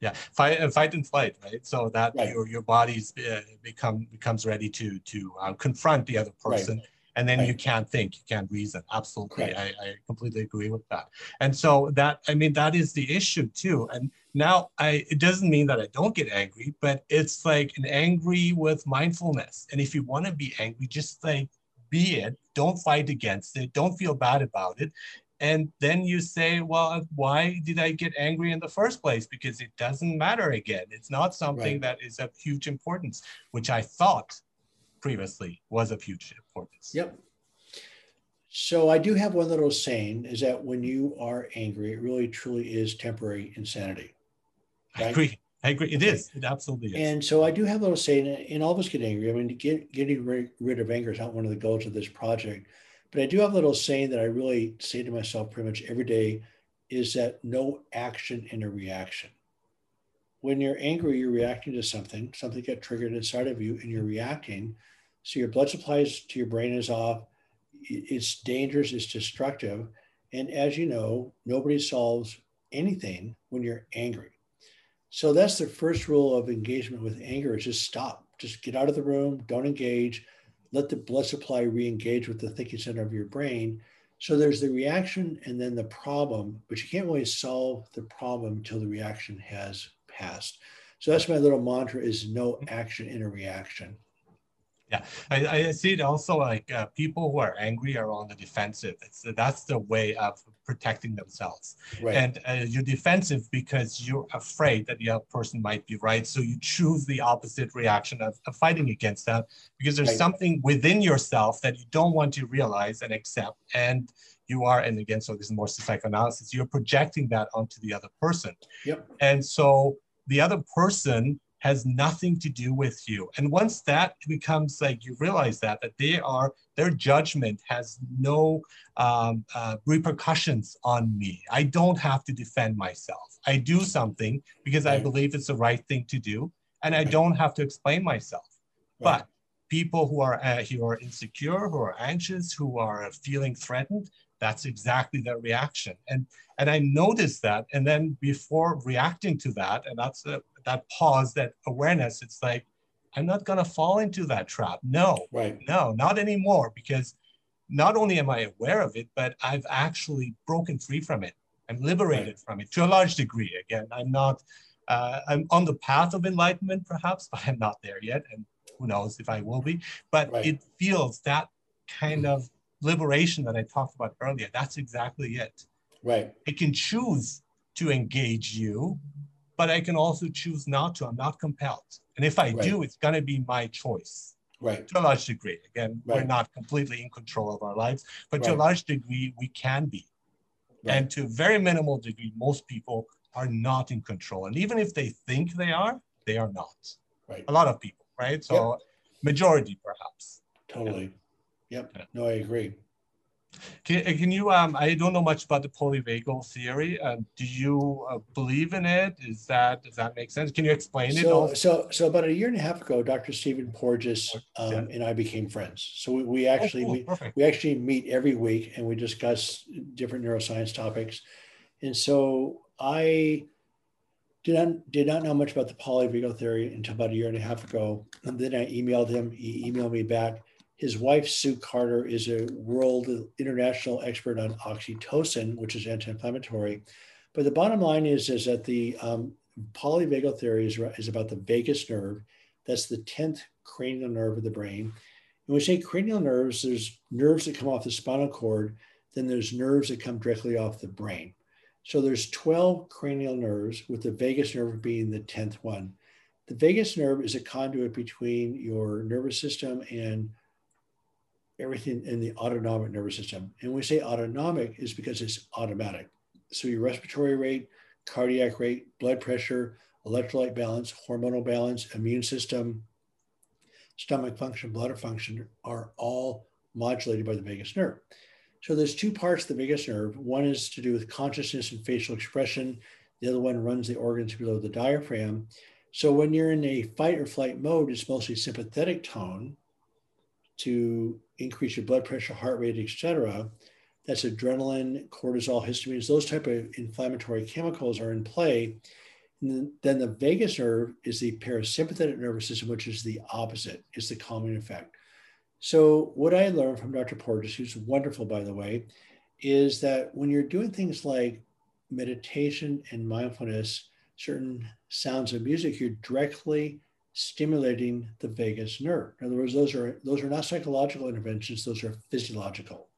Yeah. Fight and fight and flight, right? So that right. your your body's uh, become becomes ready to to uh, confront the other person. Right. And then right. you can't think, you can't reason. Absolutely, I, I completely agree with that. And so that I mean that is the issue too. And now I it doesn't mean that I don't get angry, but it's like an angry with mindfulness. And if you want to be angry, just like be it. Don't fight against it. Don't feel bad about it and then you say well why did i get angry in the first place because it doesn't matter again it's not something right. that is of huge importance which i thought previously was of huge importance yep so i do have one little saying is that when you are angry it really truly is temporary insanity right? i agree I agree. It is. It absolutely is. And so I do have a little saying, and all of us get angry. I mean, get, getting rid of anger is not one of the goals of this project but I do have a little saying that I really say to myself pretty much every day is that no action in a reaction. When you're angry, you're reacting to something, something got triggered inside of you, and you're reacting. So your blood supply to your brain is off. It's dangerous, it's destructive. And as you know, nobody solves anything when you're angry. So that's the first rule of engagement with anger is just stop. Just get out of the room, don't engage let the blood supply re-engage with the thinking center of your brain. So there's the reaction and then the problem, but you can't really solve the problem until the reaction has passed. So that's my little mantra is no action in a reaction. Yeah, I, I see it also like uh, people who are angry are on the defensive. It's, that's the way of protecting themselves. Right. And uh, you're defensive because you're afraid that the other person might be right. So you choose the opposite reaction of, of fighting against that because there's right. something within yourself that you don't want to realize and accept. And you are, and again, so this is more psychoanalysis, you're projecting that onto the other person. Yep. And so the other person has nothing to do with you. And once that becomes like you realize that that they are their judgment has no um, uh, repercussions on me. I don't have to defend myself. I do something because right. I believe it's the right thing to do, and I don't have to explain myself. Right. But people who are uh, who are insecure, who are anxious, who are feeling threatened, that's exactly their reaction. And and I noticed that, and then before reacting to that, and that's a, that pause, that awareness, it's like, I'm not to fall into that trap. No, right. no, not anymore. Because not only am I aware of it, but I've actually broken free from it. I'm liberated right. from it to a large degree. Again, I'm not, uh, I'm on the path of enlightenment perhaps, but I'm not there yet. And who knows if I will be. But right. it feels that kind of liberation that I talked about earlier. That's exactly it. Right. It can choose to engage you but I can also choose not to. I'm not compelled. And if I right. do, it's going to be my choice. Right. To a large degree. Again, right. we're not completely in control of our lives, but right. to a large degree, we can be. And to a very minimal degree, most people are not in control. And even if they think they are, they are not. Right. A lot of people, right? So, yep. majority perhaps. Totally. Yep. Yeah. No, I agree. Can, uh, can you, um, I don't know much about the polyvagal theory. Um, do you uh, believe in it? Is that, does that make sense? Can you explain so, it? Also? So, so about a year and a half ago, Dr. Stephen Porges um, yeah. and I became friends. So we, we actually, oh, cool. we, we actually meet every week and we discuss different neuroscience topics. And so I did not, did not know much about the polyvagal theory until about a year and a half ago. And then I emailed him, he emailed me back his wife, Sue Carter, is a world international expert on oxytocin, which is anti-inflammatory. But the bottom line is, is that the um, polyvagal theory is, is about the vagus nerve. That's the 10th cranial nerve of the brain. And when we say cranial nerves, there's nerves that come off the spinal cord, then there's nerves that come directly off the brain. So there's 12 cranial nerves, with the vagus nerve being the 10th one. The vagus nerve is a conduit between your nervous system and everything in the autonomic nervous system. And we say autonomic is because it's automatic. So your respiratory rate, cardiac rate, blood pressure, electrolyte balance, hormonal balance, immune system, stomach function, bladder function are all modulated by the vagus nerve. So there's two parts of the vagus nerve. One is to do with consciousness and facial expression. The other one runs the organs below the diaphragm. So when you're in a fight or flight mode, it's mostly sympathetic tone to increase your blood pressure, heart rate, etc. That's adrenaline, cortisol, histamines, those type of inflammatory chemicals are in play. then the vagus nerve is the parasympathetic nervous system, which is the opposite, is the calming effect. So what I learned from Dr. Porges, who's wonderful, by the way, is that when you're doing things like meditation and mindfulness, certain sounds of music, you're directly stimulating the vagus nerve. In other words, those are those are not psychological interventions; those are physiological.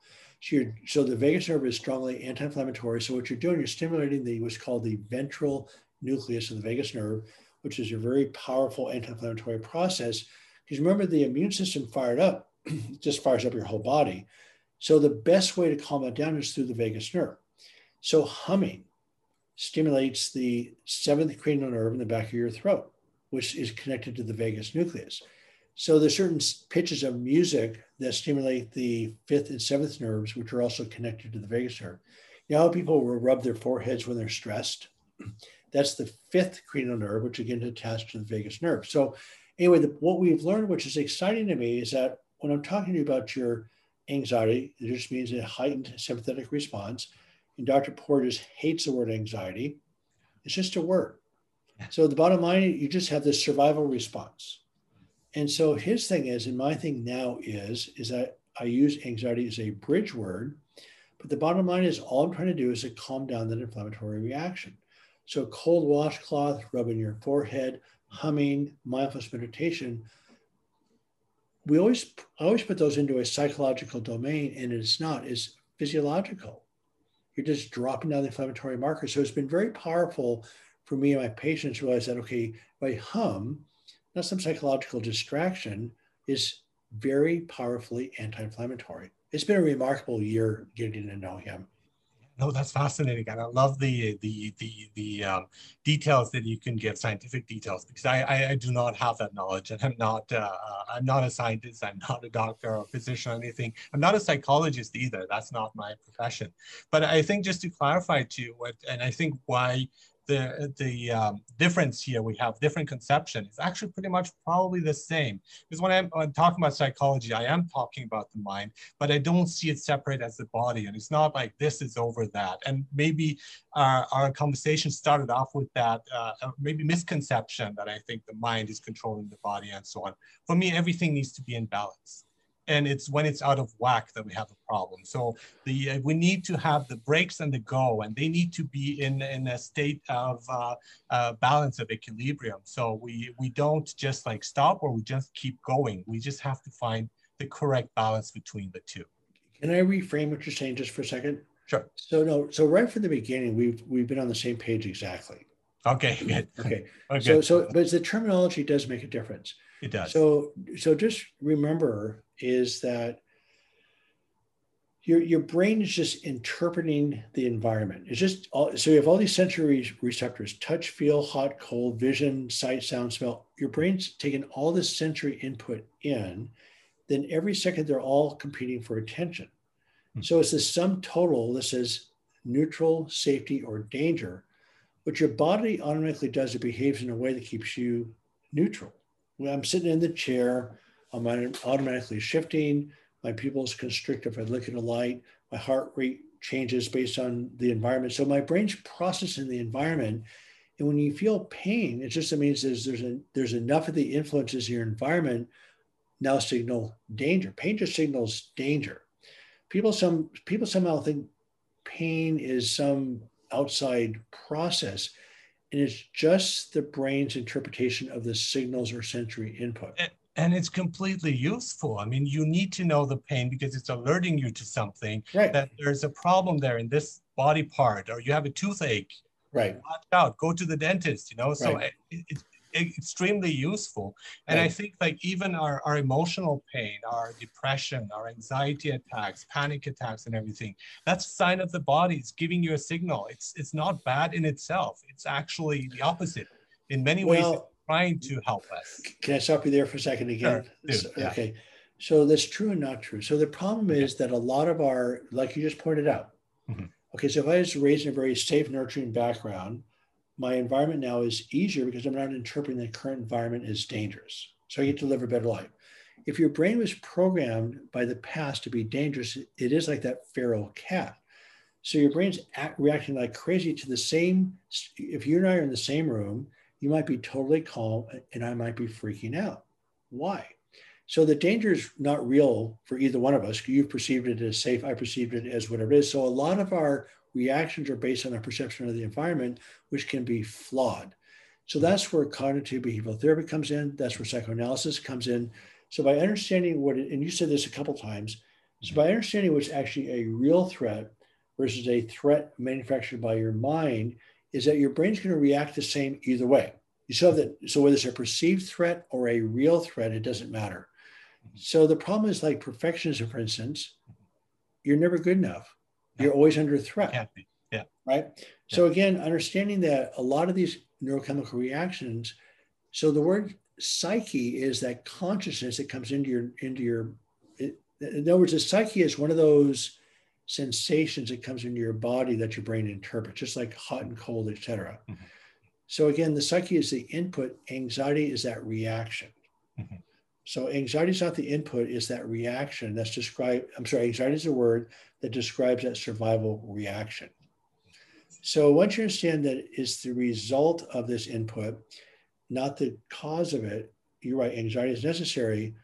So, so the vagus nerve is strongly anti-inflammatory. So what you're doing, you're stimulating the what's called the ventral nucleus of the vagus nerve, which is a very powerful anti-inflammatory process. Because remember, the immune system fired up, just fires up your whole body. So the best way to calm it down is through the vagus nerve. So humming stimulates the seventh cranial nerve in the back of your throat, which is connected to the vagus nucleus. So there's certain pitches of music that stimulate the fifth and seventh nerves, which are also connected to the vagus nerve. You know how people will rub their foreheads when they're stressed? That's the fifth cranial nerve, which again is attached to the vagus nerve. So anyway, the, what we've learned, which is exciting to me, is that when I'm talking to you about your anxiety, it just means a heightened sympathetic response. And Dr. Porges hates the word anxiety. It's just a word. So the bottom line, you just have this survival response. And so his thing is, and my thing now is, is that I use anxiety as a bridge word, but the bottom line is all I'm trying to do is to calm down that inflammatory reaction. So cold washcloth, rubbing your forehead, humming, mindfulness meditation, we always I always put those into a psychological domain, and it's not, it's physiological. You're just dropping down the inflammatory markers. So it's been very powerful for me and my patients realize that okay, I hum, not some psychological distraction, is very powerfully anti-inflammatory. It's been a remarkable year getting to know him. No, that's fascinating, and I love the the the the um, details that you can give, scientific details, because I, I, I do not have that knowledge, and I'm not uh, uh, I'm not a scientist, I'm not a doctor or a physician or anything. I'm not a psychologist either. That's not my profession. But I think just to clarify to you what, and I think why the the um, difference here we have different conception is actually pretty much probably the same. Because when I'm, when I'm, talking about psychology i am talking about the mind but i don't see it separate as the body. And it's not like this is over that. And maybe our, our conversation started off with that uh, maybe misconception that i think the mind is controlling the body and so on. For me everything needs to be in balance and it's when it's out of whack that we have a problem. So the uh, we need to have the brakes and the go, and they need to be in in a state of uh, uh, balance of equilibrium. So we we don't just like stop or we just keep going. We just have to find the correct balance between the two. Can I reframe what you're saying just for a second? Sure. So no, so right from the beginning, we've we've been on the same page exactly. Okay, good. Okay. okay. So so but the terminology does make a difference. It does. So so just remember is that your, your brain is just interpreting the environment. It's just all, so you have all these sensory receptors touch, feel, hot, cold, vision, sight, sound, smell. Your brain's taking all this sensory input in. Then every second, they're all competing for attention. Mm-hmm. So it's the sum total that says neutral, safety, or danger. What your body automatically does, it behaves in a way that keeps you neutral. When I'm sitting in the chair, I'm automatically shifting. My pupils constrict if I look at a light. My heart rate changes based on the environment. So my brain's processing the environment. And when you feel pain, it just means there's there's, a, there's enough of the influences in your environment now signal danger. Pain just signals danger. People some people somehow think pain is some outside process and it's just the brain's interpretation of the signals or sensory input and it's completely useful. I mean, you need to know the pain because it's alerting you to something right. that there's a problem there in this body part, or you have a toothache. Right. Watch out. Go to the dentist. You know, so right. it, it, it's extremely useful. And right. I think like even our, our emotional pain, our depression, our anxiety attacks, panic attacks, and everything, that's a sign of the body. It's giving you a signal. It's it's not bad in itself. It's actually the opposite. In many well, ways, trying to help us. Can I stop you there for a second again? Sure. So, yeah. Okay. So that's true and not true. So the problem okay. is that a lot of our, like you just pointed out, mm-hmm. okay, so if I was raised in a very safe, nurturing background, my environment now is easier because I'm not interpreting the current environment as dangerous. So I get to live a better life. If your brain was programmed by the past to be dangerous, it is like that feral cat. So your brain's act, reacting like crazy to the same. If you and I are in the same room, you might be totally calm and I might be freaking out. Why? So the danger is not real for either one of us. You've perceived it as safe. I perceived it as whatever it is. So a lot of our reactions are based on our perception of the environment, which can be flawed. So that's where cognitive behavioral therapy comes in. That's where psychoanalysis comes in. So by understanding what, it, and you said this a couple times, so by understanding what's actually a real threat versus a threat manufactured by your mind, is that your brain's going to react the same either way. You have that. So whether it's a perceived threat or a real threat, it doesn't matter. So the problem is like perfectionism, for instance, you're never good enough. You're always under threat. Yeah. Right. Yeah. So again, understanding that a lot of these neurochemical reactions. So the word psyche is that consciousness that comes into your into your. It, in other words, the psyche is one of those sensations that comes into your body that your brain interprets, just like hot and cold, etc. Mm-hmm. So again, the psyche is the input. Anxiety is that reaction. Mm-hmm. So anxiety is not the input; is that reaction that's described. I'm sorry, anxiety is a word that describes that survival reaction. So once you understand that it's the result of this input, not the cause of it, you're right, anxiety is necessary.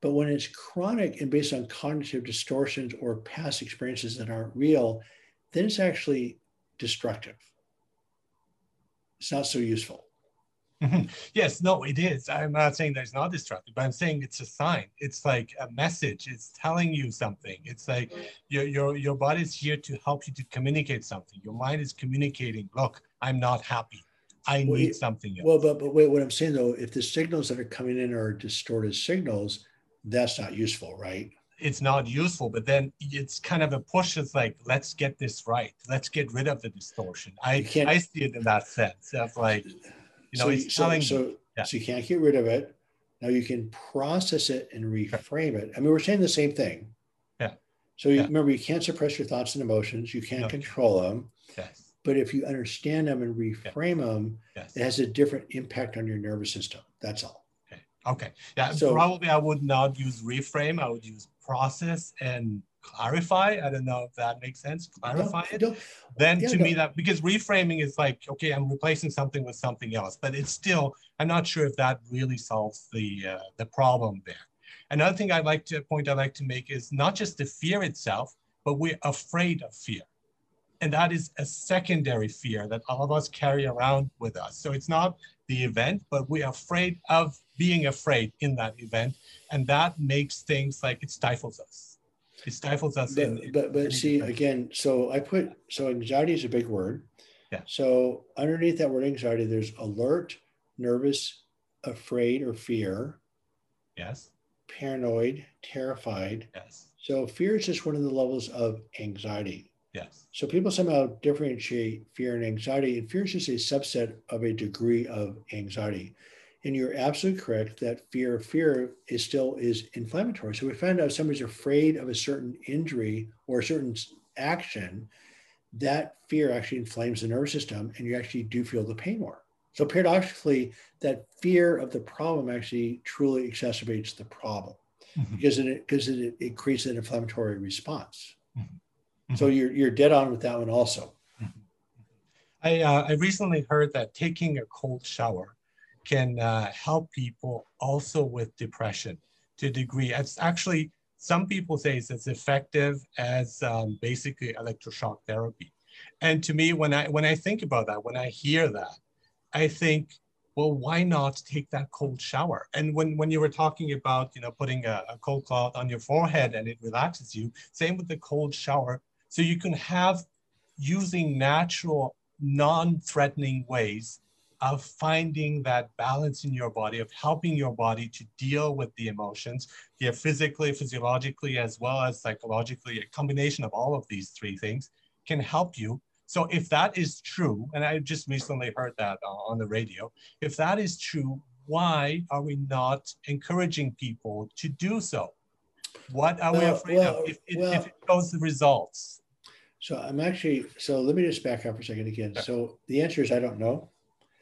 But when it's chronic and based on cognitive distortions or past experiences that aren't real, then it's actually destructive. It's not so useful. Mm-hmm. yes, no, it is. I'm not saying that it's not destructive, but I'm saying it's a sign. It's like a message. It's telling you something. It's like your your your body's here to help you to communicate something. Your mind is communicating. Look, I'm not happy. I well, need something else. Well, but but wait, what I'm saying though, if the signals that are coming in are distorted signals, that's not useful, right? It's not useful, but then it's kind of a push. It's like, let's get this right. Let's get rid of the distortion. I I see it in that sense of like you know, so, he's telling so, yeah. so you can't get rid of it. Now you can process it and reframe it. I mean, we're saying the same thing. Yeah. So you, yeah. remember, you can't suppress your thoughts and emotions. You can't no. control them. Yes. But if you understand them and reframe yes. them, yes. it has a different impact on your nervous system. That's all. Okay. Yeah. So, probably I would not use reframe. I would use process and clarify. I don't know if that makes sense. Clarify no, it. Then yeah, to no. me that because reframing is like, okay, I'm replacing something with something else, but it's still, I'm not sure if that really solves the uh, the problem there. Another thing I'd like to point I'd like to make is not just the fear itself, but we're afraid of fear. And that is a secondary fear that all of us carry around with us. So it's not the event, but we're afraid of being afraid in that event. And that makes things like it stifles us. It stifles us but, in, but but see again so i put so anxiety is a big word. Yeah. So underneath that word anxiety there's alert nervous afraid or fear. Yes. Paranoid terrified. Yes. So fear is just one of the levels of anxiety. Yes. So people somehow differentiate fear and anxiety and fear is just a subset of a degree of anxiety and you're absolutely correct that fear of fear is still is inflammatory. So we find out if somebody's afraid of a certain injury or a certain action, that fear actually inflames the nervous system and you actually do feel the pain more. So paradoxically, that fear of the problem actually truly exacerbates the problem mm-hmm. because it because it, it creates an inflammatory response. Mm-hmm. So you're you're dead on with that one also. Mm-hmm. I uh, I recently heard that taking a cold shower can uh, help people also with depression to a degree. It's actually, some people say it's as effective as um, basically electroshock therapy. And to me, when I, when I think about that, when I hear that, I think, well, why not take that cold shower? And when, when you were talking about, you know, putting a, a cold cloth on your forehead and it relaxes you, same with the cold shower. So you can have using natural, non-threatening ways of finding that balance in your body, of helping your body to deal with the emotions, here physically, physiologically, as well as psychologically, a combination of all of these three things can help you. So if that is true, and I just recently heard that uh, on the radio, if that is true, why are we not encouraging people to do so? What are well, we afraid well, of if, well, if it shows the results? So I'm actually, so let me just back up for a second again. So the answer is I don't know.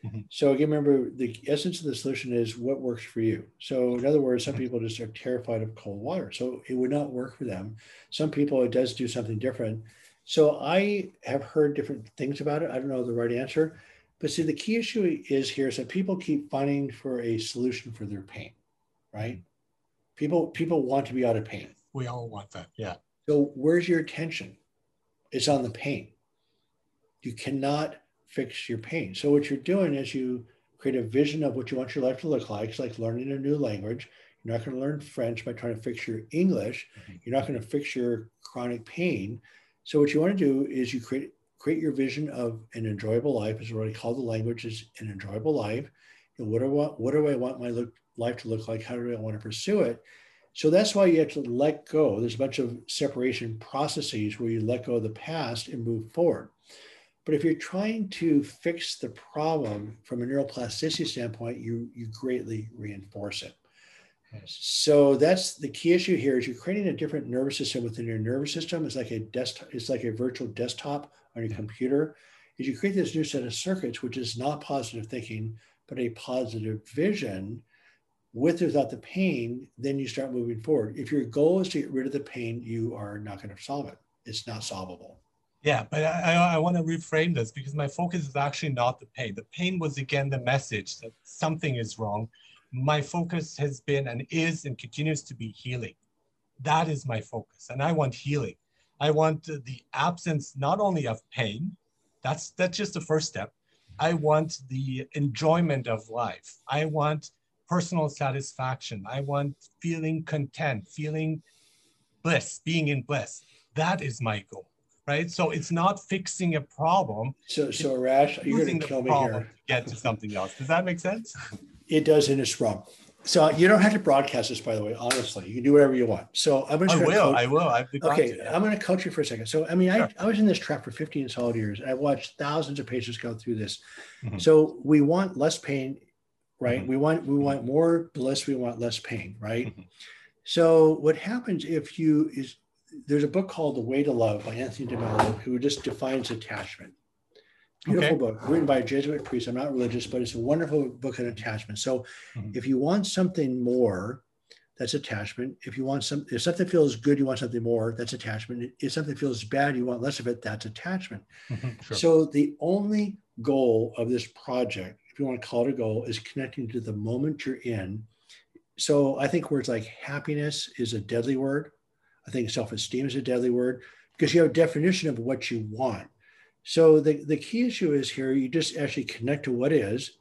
Mm-hmm. So again, remember the essence of the solution is what works for you. So in other words, some mm-hmm. people just are terrified of cold water, so it would not work for them. Some people it does do something different. So I have heard different things about it. I don't know the right answer. But see, the key issue is here is that people keep finding for a solution for their pain, right? People people want to be out of pain. We all want that. Yeah. So where's your attention? It's on the pain. You cannot fix your pain. So what you're doing is you create a vision of what you want your life to look like. It's like learning a new language. You're not going to learn French by trying to fix your English. Mm-hmm. You're not going to fix your chronic pain. So what you want to do is you create create your vision of an enjoyable life, as what I call the language is an enjoyable life. And what do I want, what do I want my look, life to look like? How do I want to pursue it? So that's why you have to let go. There's a bunch of separation processes where you let go of the past and move forward. But if you're trying to fix the problem from a neuroplasticity standpoint, you, you greatly reinforce it. So that's the key issue here is you're creating a different nervous system within your nervous system. It's like a desktop, it's like a virtual desktop on your computer. Is you create this new set of circuits, which is not positive thinking, but a positive vision with or without the pain, then you start moving forward. If your goal is to get rid of the pain, you are not going to solve it. It's not solvable. Yeah, but I, I, want to reframe this because my focus is actually not the pain. The pain was again the message that something is wrong. My focus has been and is and continues to be healing. That is my focus, and I want healing. I want the absence not only of pain. That's that's just the first step. I want the enjoyment of life. I want personal satisfaction. I want feeling content, feeling bliss, being in bliss. That is my goal right? So it's not fixing a problem. So, so Arash, you're going to kill me here. To get to something else. Does that make sense? It does in its wrong. So you don't have to broadcast this, by the way. Honestly, you can do whatever you want. So I'm going to. I will. Coach. I will. I've okay, I'm going to coach you for a second. So I mean, sure. I, I was in this trap for 15 solid years. I watched thousands of patients go through this. Mm-hmm. So we want less pain, right? Mm-hmm. We want we want more bliss. We want less pain, right? Mm-hmm. So what happens if you is there's a book called The Way to Love by Anthony DeMello, who just defines attachment. Beautiful okay. book written by a Jesuit priest. I'm not religious, but it's a wonderful book on attachment. So mm-hmm. if you want something more, that's attachment. If you want some, if something feels good, you want something more, that's attachment. If something feels bad, you want less of it, that's attachment. Mm-hmm, sure. So the only goal of this project, if you want to call it a goal, is connecting to the moment you're in. So I think words like happiness is a deadly word. I think self esteem is a deadly word because you have a definition of what you want. So the, the key issue is here, you just actually connect to what is.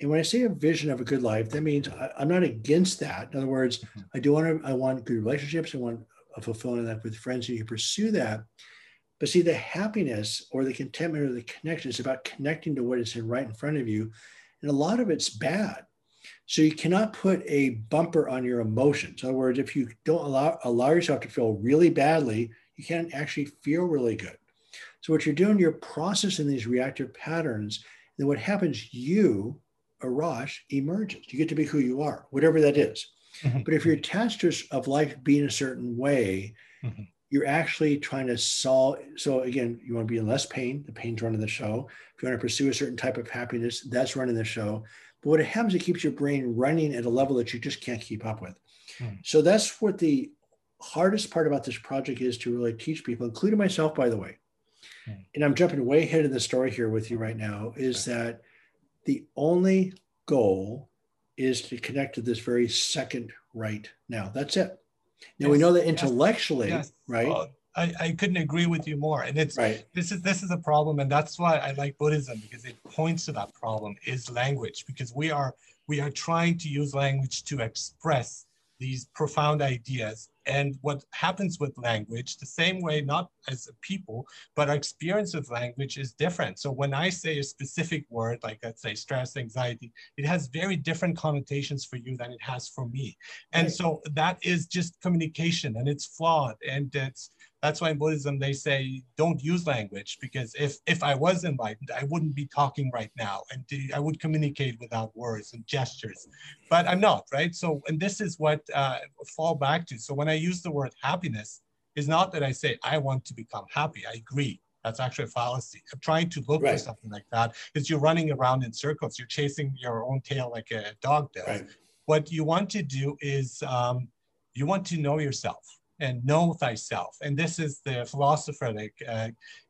And when I say a vision of a good life, that means I, am not against that. In other words, mm-hmm. I do want to, I want good relationships. I want a fulfilling life with friends and you pursue that. But see, the happiness or the contentment or the connection is about connecting to what is in right in front of you. And a lot of it's bad. So you cannot put a bumper on your emotions. In other words, if you don't allow, allow yourself to feel really badly, you can't actually feel really good. So what you're doing, you're processing these reactive patterns. Then what happens, you, Arash, emerges. You get to be who you are, whatever that is. Mm-hmm. But if you're attached to of life being a certain way, mm-hmm. you're actually trying to solve. So again, you want to be in less pain. The pain's running the show. If you want to pursue a certain type of happiness, that's running the show. But what it happens, it keeps your brain running at a level that you just can't keep up with. Hmm. So that's what the hardest part about this project is to really teach people, including myself, by the way. Hmm. And I'm jumping way ahead of the story here with you right now, is that the only goal is to connect to this very second right now. That's it. Now yes, we know that intellectually, yes, right? I, I couldn't agree with you more. And it's right. this is this is a problem, and that's why I like Buddhism because it points to that problem is language because we are we are trying to use language to express these profound ideas. And what happens with language, the same way, not as a people, but our experience with language is different. So when I say a specific word, like let's say stress, anxiety, it has very different connotations for you than it has for me. And so that is just communication and it's flawed and it's that's why in Buddhism they say don't use language because if if I was enlightened, I wouldn't be talking right now, and I would communicate without words and gestures. But I'm not, right? So, and this is what uh, fall back to. So when I use the word happiness, is not that I say I want to become happy. I agree. That's actually a fallacy. I'm trying to look right. for something like that. Is you're running around in circles. You're chasing your own tail like a dog does. Right. What you want to do is um, you want to know yourself and know thyself. And this is the philosopher that uh,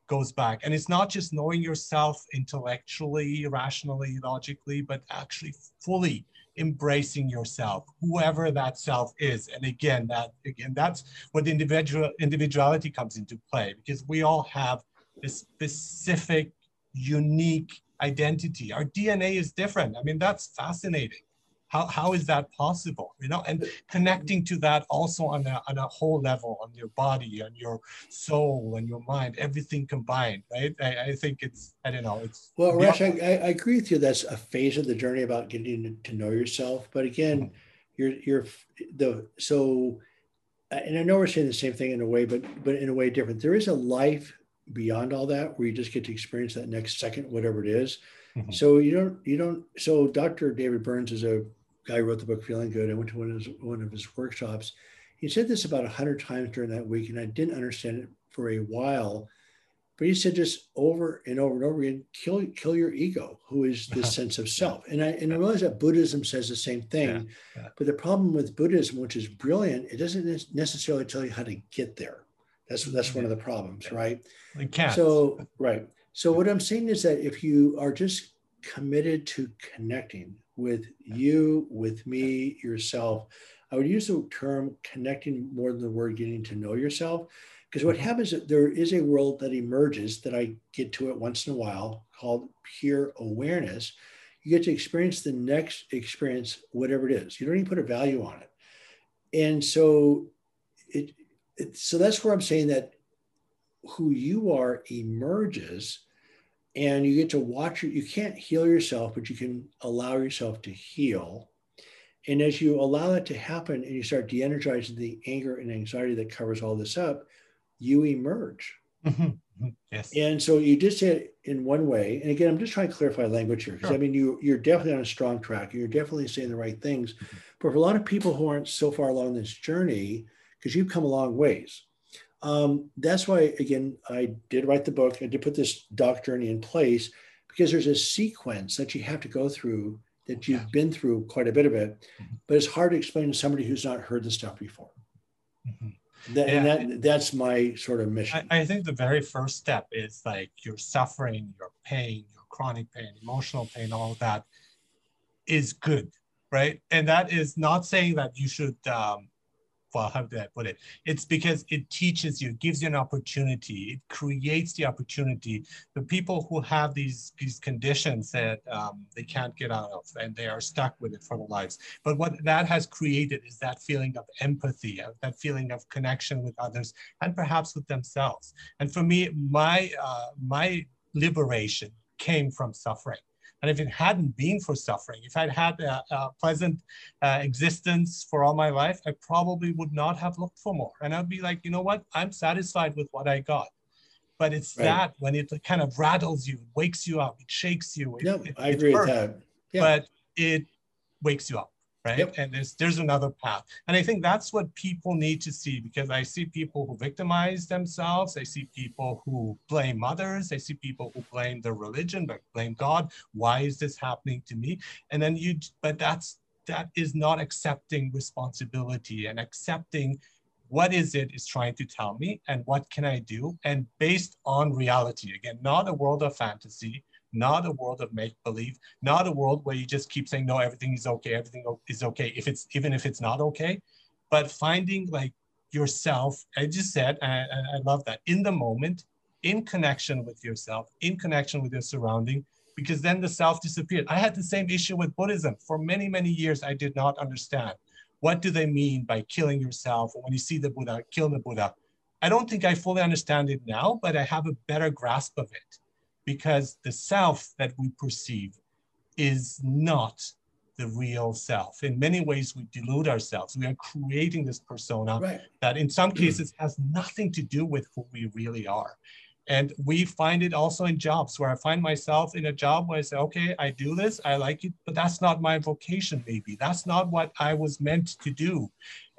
goes back. And it's not just knowing yourself intellectually, rationally, logically, but actually fully embracing yourself, whoever that self is. And again, that again, that's what individual individuality comes into play because we all have this specific, unique identity. Our DNA is different. I mean, that's fascinating. How, how is that possible? You know, and connecting to that also on a, on a whole level, on your body, on your soul, and your mind, everything combined, right? I, I think it's, I don't know, it's. Well, Arash, I, I agree with you. That's a phase of the journey about getting to know yourself. But again, mm-hmm. you're, you're the, so, and I know we're saying the same thing in a way, but, but in a way different. There is a life beyond all that where you just get to experience that next second, whatever it is. Mm-hmm. So you don't, you don't, so Dr. David Burns is a guy who wrote the book Feeling Good. I went to one of his, one of his workshops. He said this about a hundred times during that week, and I didn't understand it for a while. But he said just over and over and over again, kill kill your ego, who is this sense of self. And I and I realize that Buddhism says the same thing. Yeah, yeah. But the problem with Buddhism, which is brilliant, it doesn't necessarily tell you how to get there. That's that's one of the problems, right? It can't. So right. So what I'm saying is that if you are just committed to connecting with you, with me, yourself. I would use the term connecting more than the word getting to know yourself. Because what mm-hmm. happens is there is a world that emerges that I get to it once in a while called pure awareness. You get to experience the next experience, whatever it is. You don't even put a value on it. And so it, it so that's where I'm saying that who you are emerges and you get to watch it. You can't heal yourself, but you can allow yourself to heal. And as you allow that to happen and you start de energizing the anger and anxiety that covers all this up, you emerge. Mm-hmm. mm-hmm. Yes. And so you just say it in one way. And again, I'm just trying to clarify language here because sure. I mean, you, you're definitely on a strong track. You're definitely saying the right things. Mm-hmm. But for a lot of people who aren't so far along this journey, because you've come a long ways, um, that's why, again, I did write the book. I did put this DOC journey in place because there's a sequence that you have to go through that you've been through quite a bit of it, mm-hmm. but it's hard to explain to somebody who's not heard the stuff before. Mm-hmm. That, yeah. And that, that's my sort of mission. I, I think the very first step is like your suffering, your pain, your chronic pain, emotional pain, all that is good, right? And that is not saying that you should um, well, how did I put it? It's because it teaches you, gives you an opportunity, it creates the opportunity. The people who have these these conditions that um, they can't get out of and they are stuck with it for their lives. But what that has created is that feeling of empathy, that feeling of connection with others, and perhaps with themselves. And for me, my uh, my liberation came from suffering. And if it hadn't been for suffering, if I'd had a, a pleasant uh, existence for all my life, I probably would not have looked for more. And I'd be like, you know what? I'm satisfied with what I got. But it's right. that when it kind of rattles you, wakes you up, it shakes you. It, it, I agree with that. Yeah. But it wakes you up right? Yep. And there's there's another path. And I think that's what people need to see because I see people who victimize themselves. I see people who blame others. I see people who blame their religion, but blame God. Why is this happening to me? And then you, but that's that is not accepting responsibility and accepting what is it is trying to tell me and what can I do? And based on reality, again, not a world of fantasy, not a world of make believe, not a world where you just keep saying, no, everything is okay, everything is okay, if it's even if it's not okay, but finding like yourself, I just said, and I, I love that, in the moment, in connection with yourself, in connection with your surrounding, because then the self disappeared. I had the same issue with Buddhism. For many, many years, I did not understand. What do they mean by killing yourself? When you see the Buddha, kill the Buddha. I don't think I fully understand it now, but I have a better grasp of it because the self that we perceive is not the real self. In many ways, we delude ourselves. We are creating this persona right. that, in some cases, has nothing to do with who we really are. And we find it also in jobs where I find myself in a job where I say, okay, I do this, I like it, but that's not my vocation, maybe. That's not what I was meant to do.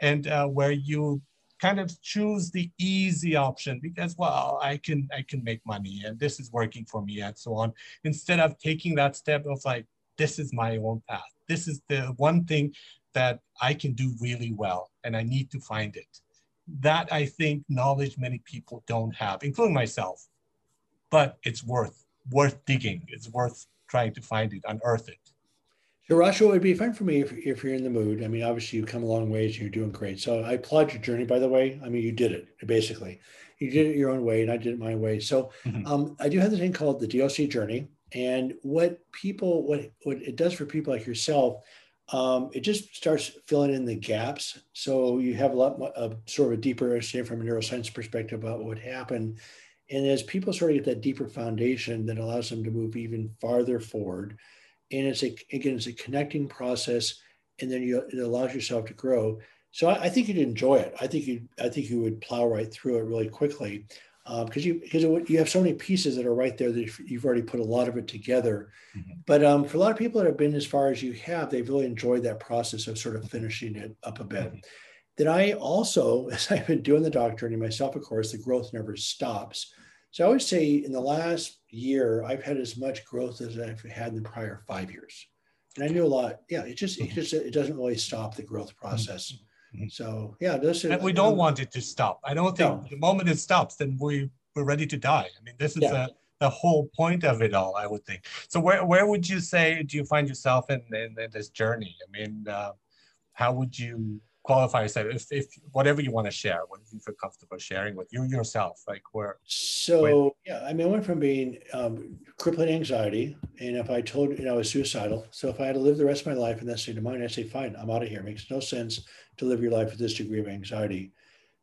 And uh, where you kind of choose the easy option because well i can i can make money and this is working for me and so on instead of taking that step of like this is my own path this is the one thing that i can do really well and i need to find it that I think knowledge many people don't have, including myself. But it's worth worth digging. It's worth trying to find it, unearth it. So, it would be fun for me if, if you're in the mood. I mean, obviously, you've come a long ways and you're doing great. So, I applaud your journey, by the way. I mean, you did it basically. You did it your own way, and I did it my way. So, mm-hmm. um, I do have this thing called the DOC journey. And what people, what, what it does for people like yourself, um, it just starts filling in the gaps. So you have a lot of sort of a deeper understanding from a neuroscience perspective about what happened. And as people sort of get that deeper foundation that allows them to move even farther forward, and it's a again it's a connecting process, and then you it allows yourself to grow. So I, I think you'd enjoy it. I think you I think you would plow right through it really quickly because um, you because you have so many pieces that are right there that you've already put a lot of it together. Mm-hmm. But um, for a lot of people that have been as far as you have, they've really enjoyed that process of sort of finishing it up a bit. Mm-hmm. Then I also, as I've been doing the doctor journey myself, of course, the growth never stops. So I would say in the last year, I've had as much growth as I've had in the prior five years. And I knew a lot. Yeah, it just it mm-hmm. just it doesn't really stop the growth process. Mm-hmm. Mm-hmm. So yeah, this is. And we don't um, want it to stop. I don't think no. the moment it stops, then we we're ready to die. I mean, this is yeah. the whole point of it all. I would think. So where where would you say do you find yourself in in, in this journey? I mean, uh, how would you qualify yourself if, if whatever you want to share what you feel comfortable sharing with you yourself like where so when, yeah i mean i went from being um, crippling anxiety and if i told you know i was suicidal so if i had to live the rest of my life in that state of mind i say fine i'm out of here. It makes no sense to live your life with this degree of anxiety.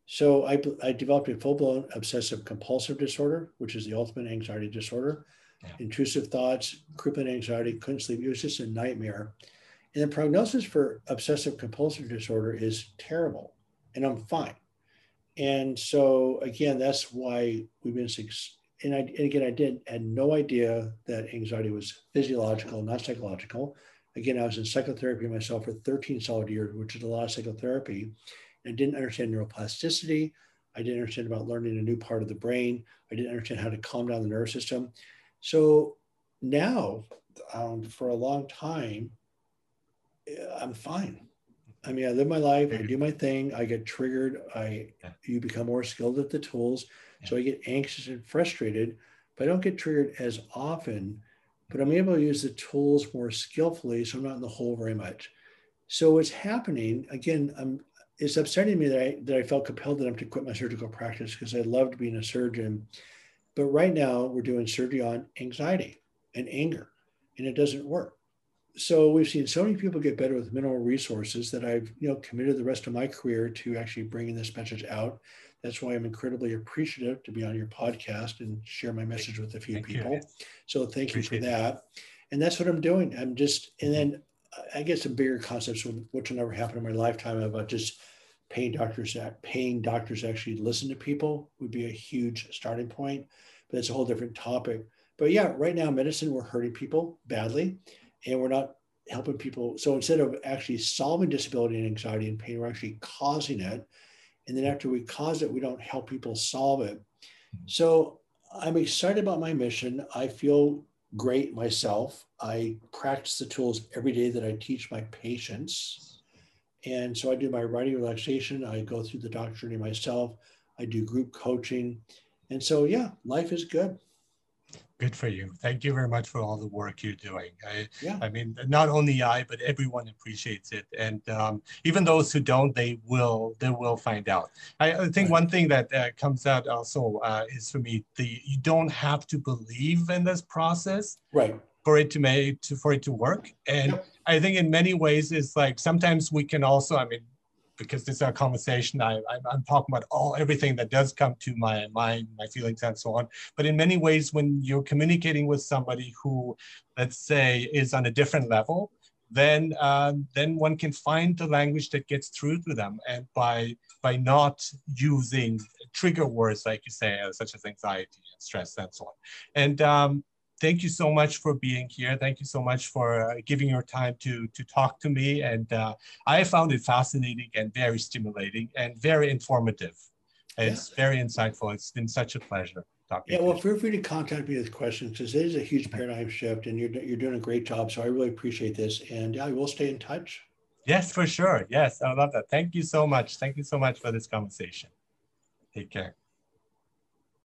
So i, I developed a full-blown obsessive compulsive disorder which is the ultimate anxiety disorder. Yeah. intrusive thoughts crippling anxiety couldn't sleep. It was just a nightmare and the prognosis for obsessive compulsive disorder is terrible, and I'm fine. And so again, that's why we've been six. And, I, and again, I did had no idea that anxiety was physiological, not psychological. Again, I was in psychotherapy myself for 13 solid years, which is a lot of psychotherapy. I didn't understand neuroplasticity. I didn't understand about learning a new part of the brain. I didn't understand how to calm down the nervous system. So now, um, for a long time, I'm fine. I mean, I live my life, I do my thing, I get triggered, I you become more skilled at the tools. So I get anxious and frustrated, but I don't get triggered as often, but I'm able to use the tools more skillfully, so I'm not in the hole very much. So what's happening, again, I'm it's upsetting me that I that I felt compelled that I'm to quit my surgical practice because I loved being a surgeon. But right now we're doing surgery on anxiety and anger, and it doesn't work so we've seen so many people get better with minimal resources that I've you know committed the rest of my career to actually bringing this message out. That's why I'm incredibly appreciative to be on your podcast and share my message with a few thank people. You. So thank Appreciate you for that. And that's what I'm doing. I'm just and then I get some bigger concepts which will never happen in my lifetime about just paying doctors that paying doctors actually listen to people would be a huge starting point. But it's a whole different topic. But yeah, right now medicine we're hurting people badly and we're not helping people. So instead of actually solving disability and anxiety and pain, we're actually causing it. And then after we cause it, we don't help people solve it. So I'm excited about my mission. I feel great myself. I practice the tools every day that I teach my patients. And so I do my writing relaxation. I go through the doctor journey myself. I do group coaching. And so, yeah, life is good good for you. Thank you very much for all the work you're doing. I, yeah. I mean, not only I, but everyone appreciates it. And um, even those who don't, they will, they will find out. I, I think right. one thing that uh, comes out also uh, is for me, the you don't have to believe in this process. Right. For it to make to for it to work, and yep. I think in many ways it's like sometimes we can also. I mean, because this is our conversation. I, am talking about all everything that does come to my mind, my feelings, and so on. But in many ways, when you're communicating with somebody who, let's say, is on a different level, then uh, then one can find the language that gets through to them, and by by not using trigger words like you say, uh, such as anxiety and stress and so on. And um, thank you so much for being here. Thank you so much for uh, giving your time to, to talk to me. And uh, I found it fascinating and very stimulating and very informative. It's yeah. very insightful. It's been such a pleasure. Talking. Yeah, well, feel free to contact me with questions because it is a huge paradigm shift and you're, you're doing a great job. So I really appreciate this. And yeah, we'll stay in touch. Yes, for sure. Yes, I love that. Thank you so much. Thank you so much for this conversation. Take care.